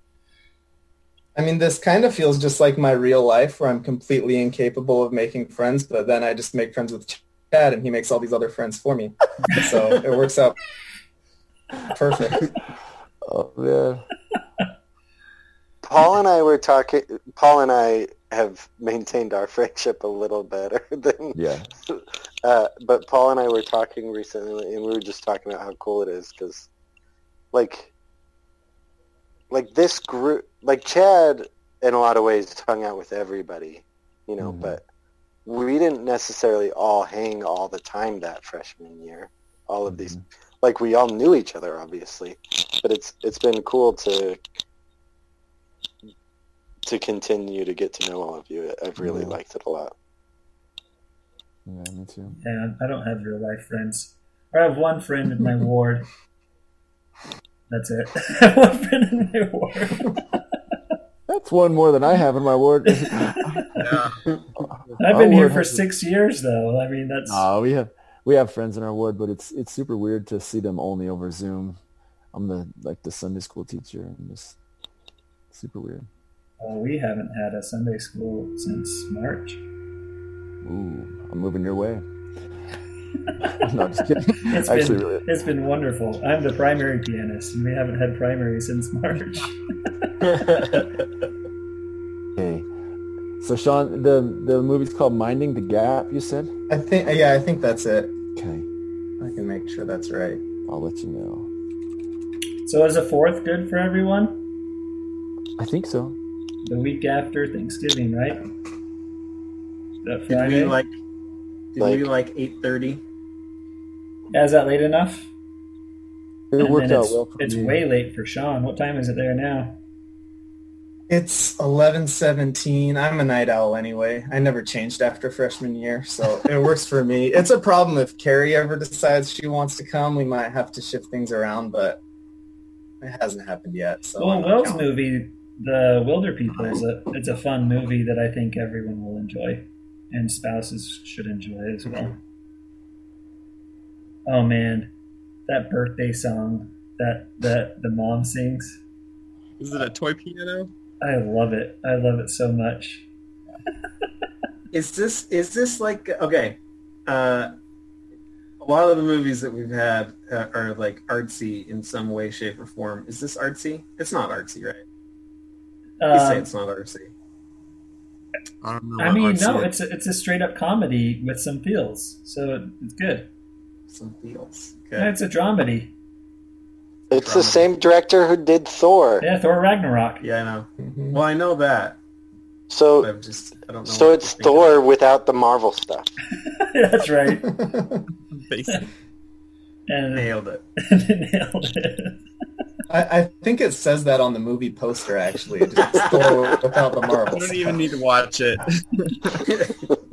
I mean, this kind of feels just like my real life where I'm completely incapable of making friends, but then I just make friends with Chad and he makes all these other friends for me. So it works out perfect. Oh man. Paul and I were talking. Paul and I have maintained our friendship a little better than. Yeah. Uh, but Paul and I were talking recently, and we were just talking about how cool it is because, like, like this group, like Chad, in a lot of ways, hung out with everybody, you know, Mhm. but we didn't necessarily all hang all the time that freshman year. All of these, like, we all knew each other, obviously, but it's it's been cool to to continue to get to know all of you. I've really Yeah. liked it a lot. Yeah, me too. Yeah, I don't have real life friends. I have one friend in my ward. That's it. One friend in my ward. That's one more than I have in my ward. Yeah. I've Our been here for has a- six years, though. I mean, that's No, we have we have friends in our ward, but it's it's super weird to see them only over Zoom. I'm the like the Sunday school teacher, and just super weird. Oh, we haven't had a Sunday school since March. Ooh, I'm moving your way. no, just kidding. It's Actually, been really, it's been wonderful. I'm the primary pianist, and we haven't had primary since March. okay. So Sean, the the movie's called Minding the Gap. You said? I think, yeah, I think that's it. Okay, I can make sure that's right. I'll let you know. So is the fourth good for everyone? I think so. The week after Thanksgiving, right? That Did Friday. we like? Did we Like- like eight thirty? Yeah, is that late enough? It And worked out it's, well for It's me. way late for Sean. What time is it there now? It's eleven seventeen. I'm a night owl anyway. I never changed after freshman year, so it works for me. It's a problem if Carrie ever decides she wants to come. We might have to shift things around, but it hasn't happened yet. So well, I'm not Will's counting. movie, The Wilder People, is a it's a fun movie that I think everyone will enjoy, and spouses should enjoy as well. Oh man, that birthday song that that the mom sings, Is it a toy piano? I love it. I love it so much. Is this is this like okay? Uh, a lot of the movies that we've had uh, are like artsy in some way, shape, or form. Is this artsy? It's not artsy, right? You say Um, it's not artsy. I don't know. I mean, artsy no, is. it's a, it's a straight up comedy with some feels, so it's good. Some feels. Yeah, it's a dramedy. It's the same director who did Thor. Yeah, Thor Ragnarok. Yeah, I know. Mhm. Well, I know that. So I'm just I don't know. so it's to think Thor without the Marvel stuff. That's right. Basically. And Nailed it. nailed it. I, I think it says that on the movie poster. Actually, It's just without the I marbles. don't even need to watch it.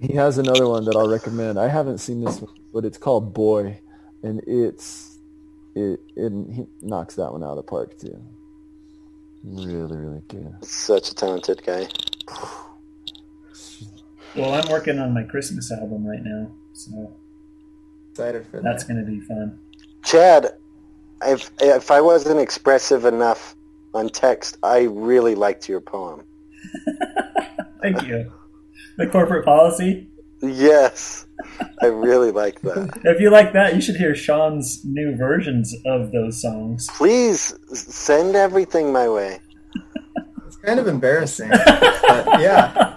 He has another one that I'll recommend. I haven't seen this one, but it's called Boy, and it's it it he knocks that one out of the park too. Really, really good. Such a talented guy. Well, I'm working on my Christmas album right now, so Excited for that's going to be fun. Chad, if if I wasn't expressive enough on text, I really liked your poem. Thank you. The corporate policy. Yes, I really like that. If you like that, you should hear Sean's new versions of those songs. Please send everything my way. It's kind of embarrassing, but yeah.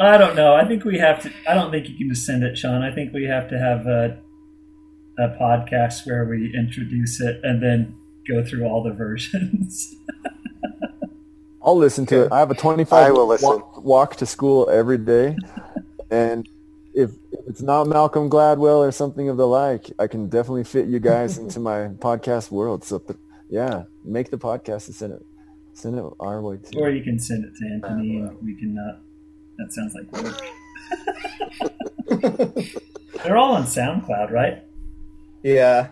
I don't know. I think we have to. I don't think you can just send it, Sean. I think we have to have a a podcast where we introduce it and then go through all the versions. I'll listen to it. I have a 25 I will minute walk, walk to school every day, and if, if it's not Malcolm Gladwell or something of the like, I can definitely fit you guys into my podcast world. So, yeah, make the podcast and send it, send it our way too. or you can send it to Anthony, and we can not. That sounds like work. They're all on SoundCloud, right? Yeah,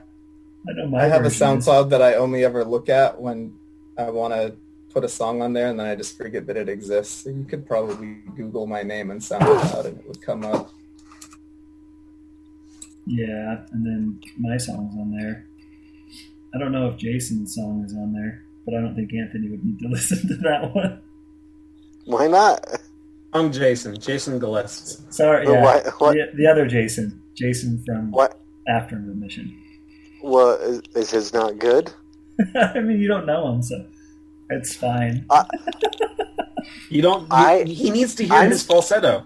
I know my I have a version is- SoundCloud that I only ever look at when I want to put a song on there, and then I just forget that it exists. So you could probably Google my name and SoundCloud, and it would come up. Yeah, and then my song's on there. I don't know if Jason's song is on there, but I don't think Anthony would need to listen to that one. Why not? I'm Jason. Jason Gillespie. Sorry, yeah, why- what- The, the other Jason, Jason from What? After Remission. Well, is, is his not good? I mean, you don't know him, so it's fine. You don't. you- I- he needs to hear I'm- his falsetto.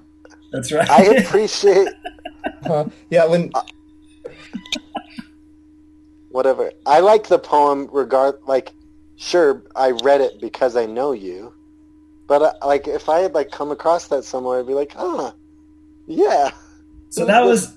That's right. I appreciate Huh? yeah, when whatever. I like the poem regard like sure I read it because I know you. But uh, like if I had like come across that somewhere I'd be like, "Huh. Yeah." so that was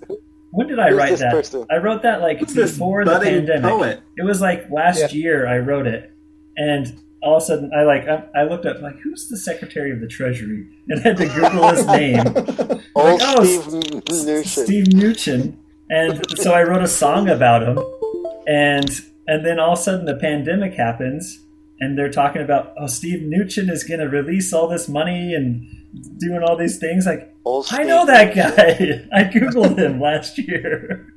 when did I Who's write this that? person? I wrote that like Who's this before the budding pandemic. poet? It was like last Yeah. year I wrote it, and all of a sudden I like I, I looked up like who's the Secretary of the Treasury and had to Google his name. Old Like, oh, Steve S- Mnuchin. Steve Mnuchin, and so I wrote a song about him, and and then all of a sudden the pandemic happens, and they're talking about oh Steve Mnuchin is going to release all this money and doing all these things. Like Old I Steve know that Mnuchin. guy. I googled him last year.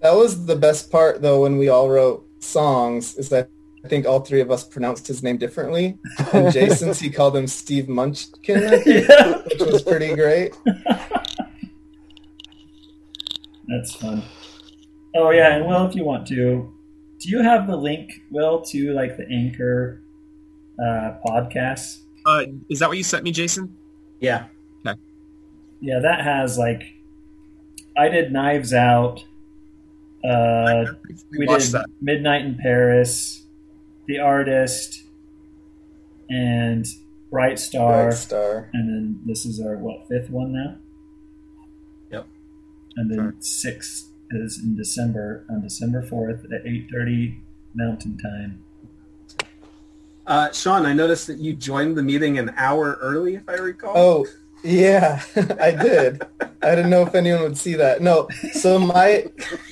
that was the best part, though, when we all wrote songs, is that I think all three of us pronounced his name differently. And Jason's, he called him Steve Munchkin, think, yeah, which was pretty great. that's fun. Oh yeah, and well, if you want to, do you have the link, Will, to like the Anchor uh, podcast? Uh, is that what you sent me, Jason? Yeah. Okay. Yeah, that has like I did Knives Out. Uh, we did that. Midnight in Paris, The Artist, and Bright Star, Bright Star. and then this is our what fifth one now. Yep. And then sixth is in December on December fourth at eight thirty Mountain Time. Uh, Sean, I noticed that you joined the meeting an hour early, if I recall. Oh, yeah, I did. I didn't know if anyone would see that. No, so my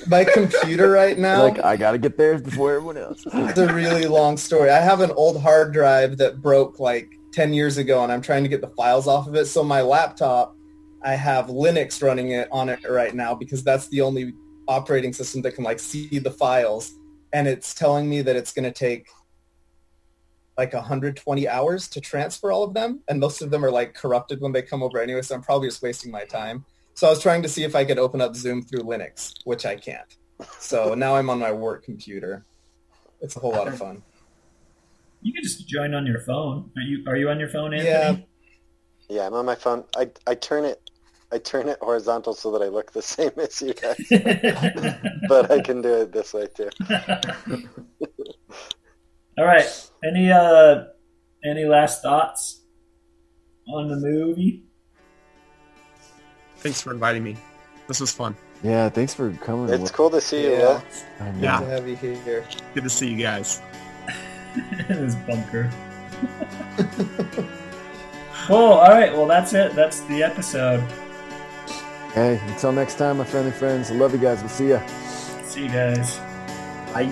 my computer right now Like I gotta get there before everyone else. it's a really long story. I have an old hard drive that broke like 10 years ago and I'm trying to get the files off of it. So my laptop, I have Linux running it on it right now because that's the only operating system that can like see the files. And it's telling me that it's going to take like 120 hours to transfer all of them. And most of them are like corrupted when they come over anyway. So I'm probably just wasting my time. So I was trying to see if I could open up Zoom through Linux, which I can't. So now I'm on my work computer. It's a whole lot of fun. You can just join on your phone. Are you are you on your phone, Anthony? Yeah. Yeah, I'm on my phone. I I turn it I turn it horizontal so that I look the same as you guys. but I can do it this way too. All right. Any uh any last thoughts on the movie? Thanks for inviting me. This was fun. Yeah, thanks for coming. It's cool to see you, Yeah. Will. Good Yeah. to have you here. Good to see you guys. in his bunker. cool. All right. Well, that's it. That's the episode. Hey, until next time, my friendly friends. I love you guys. We'll see ya. See you guys. I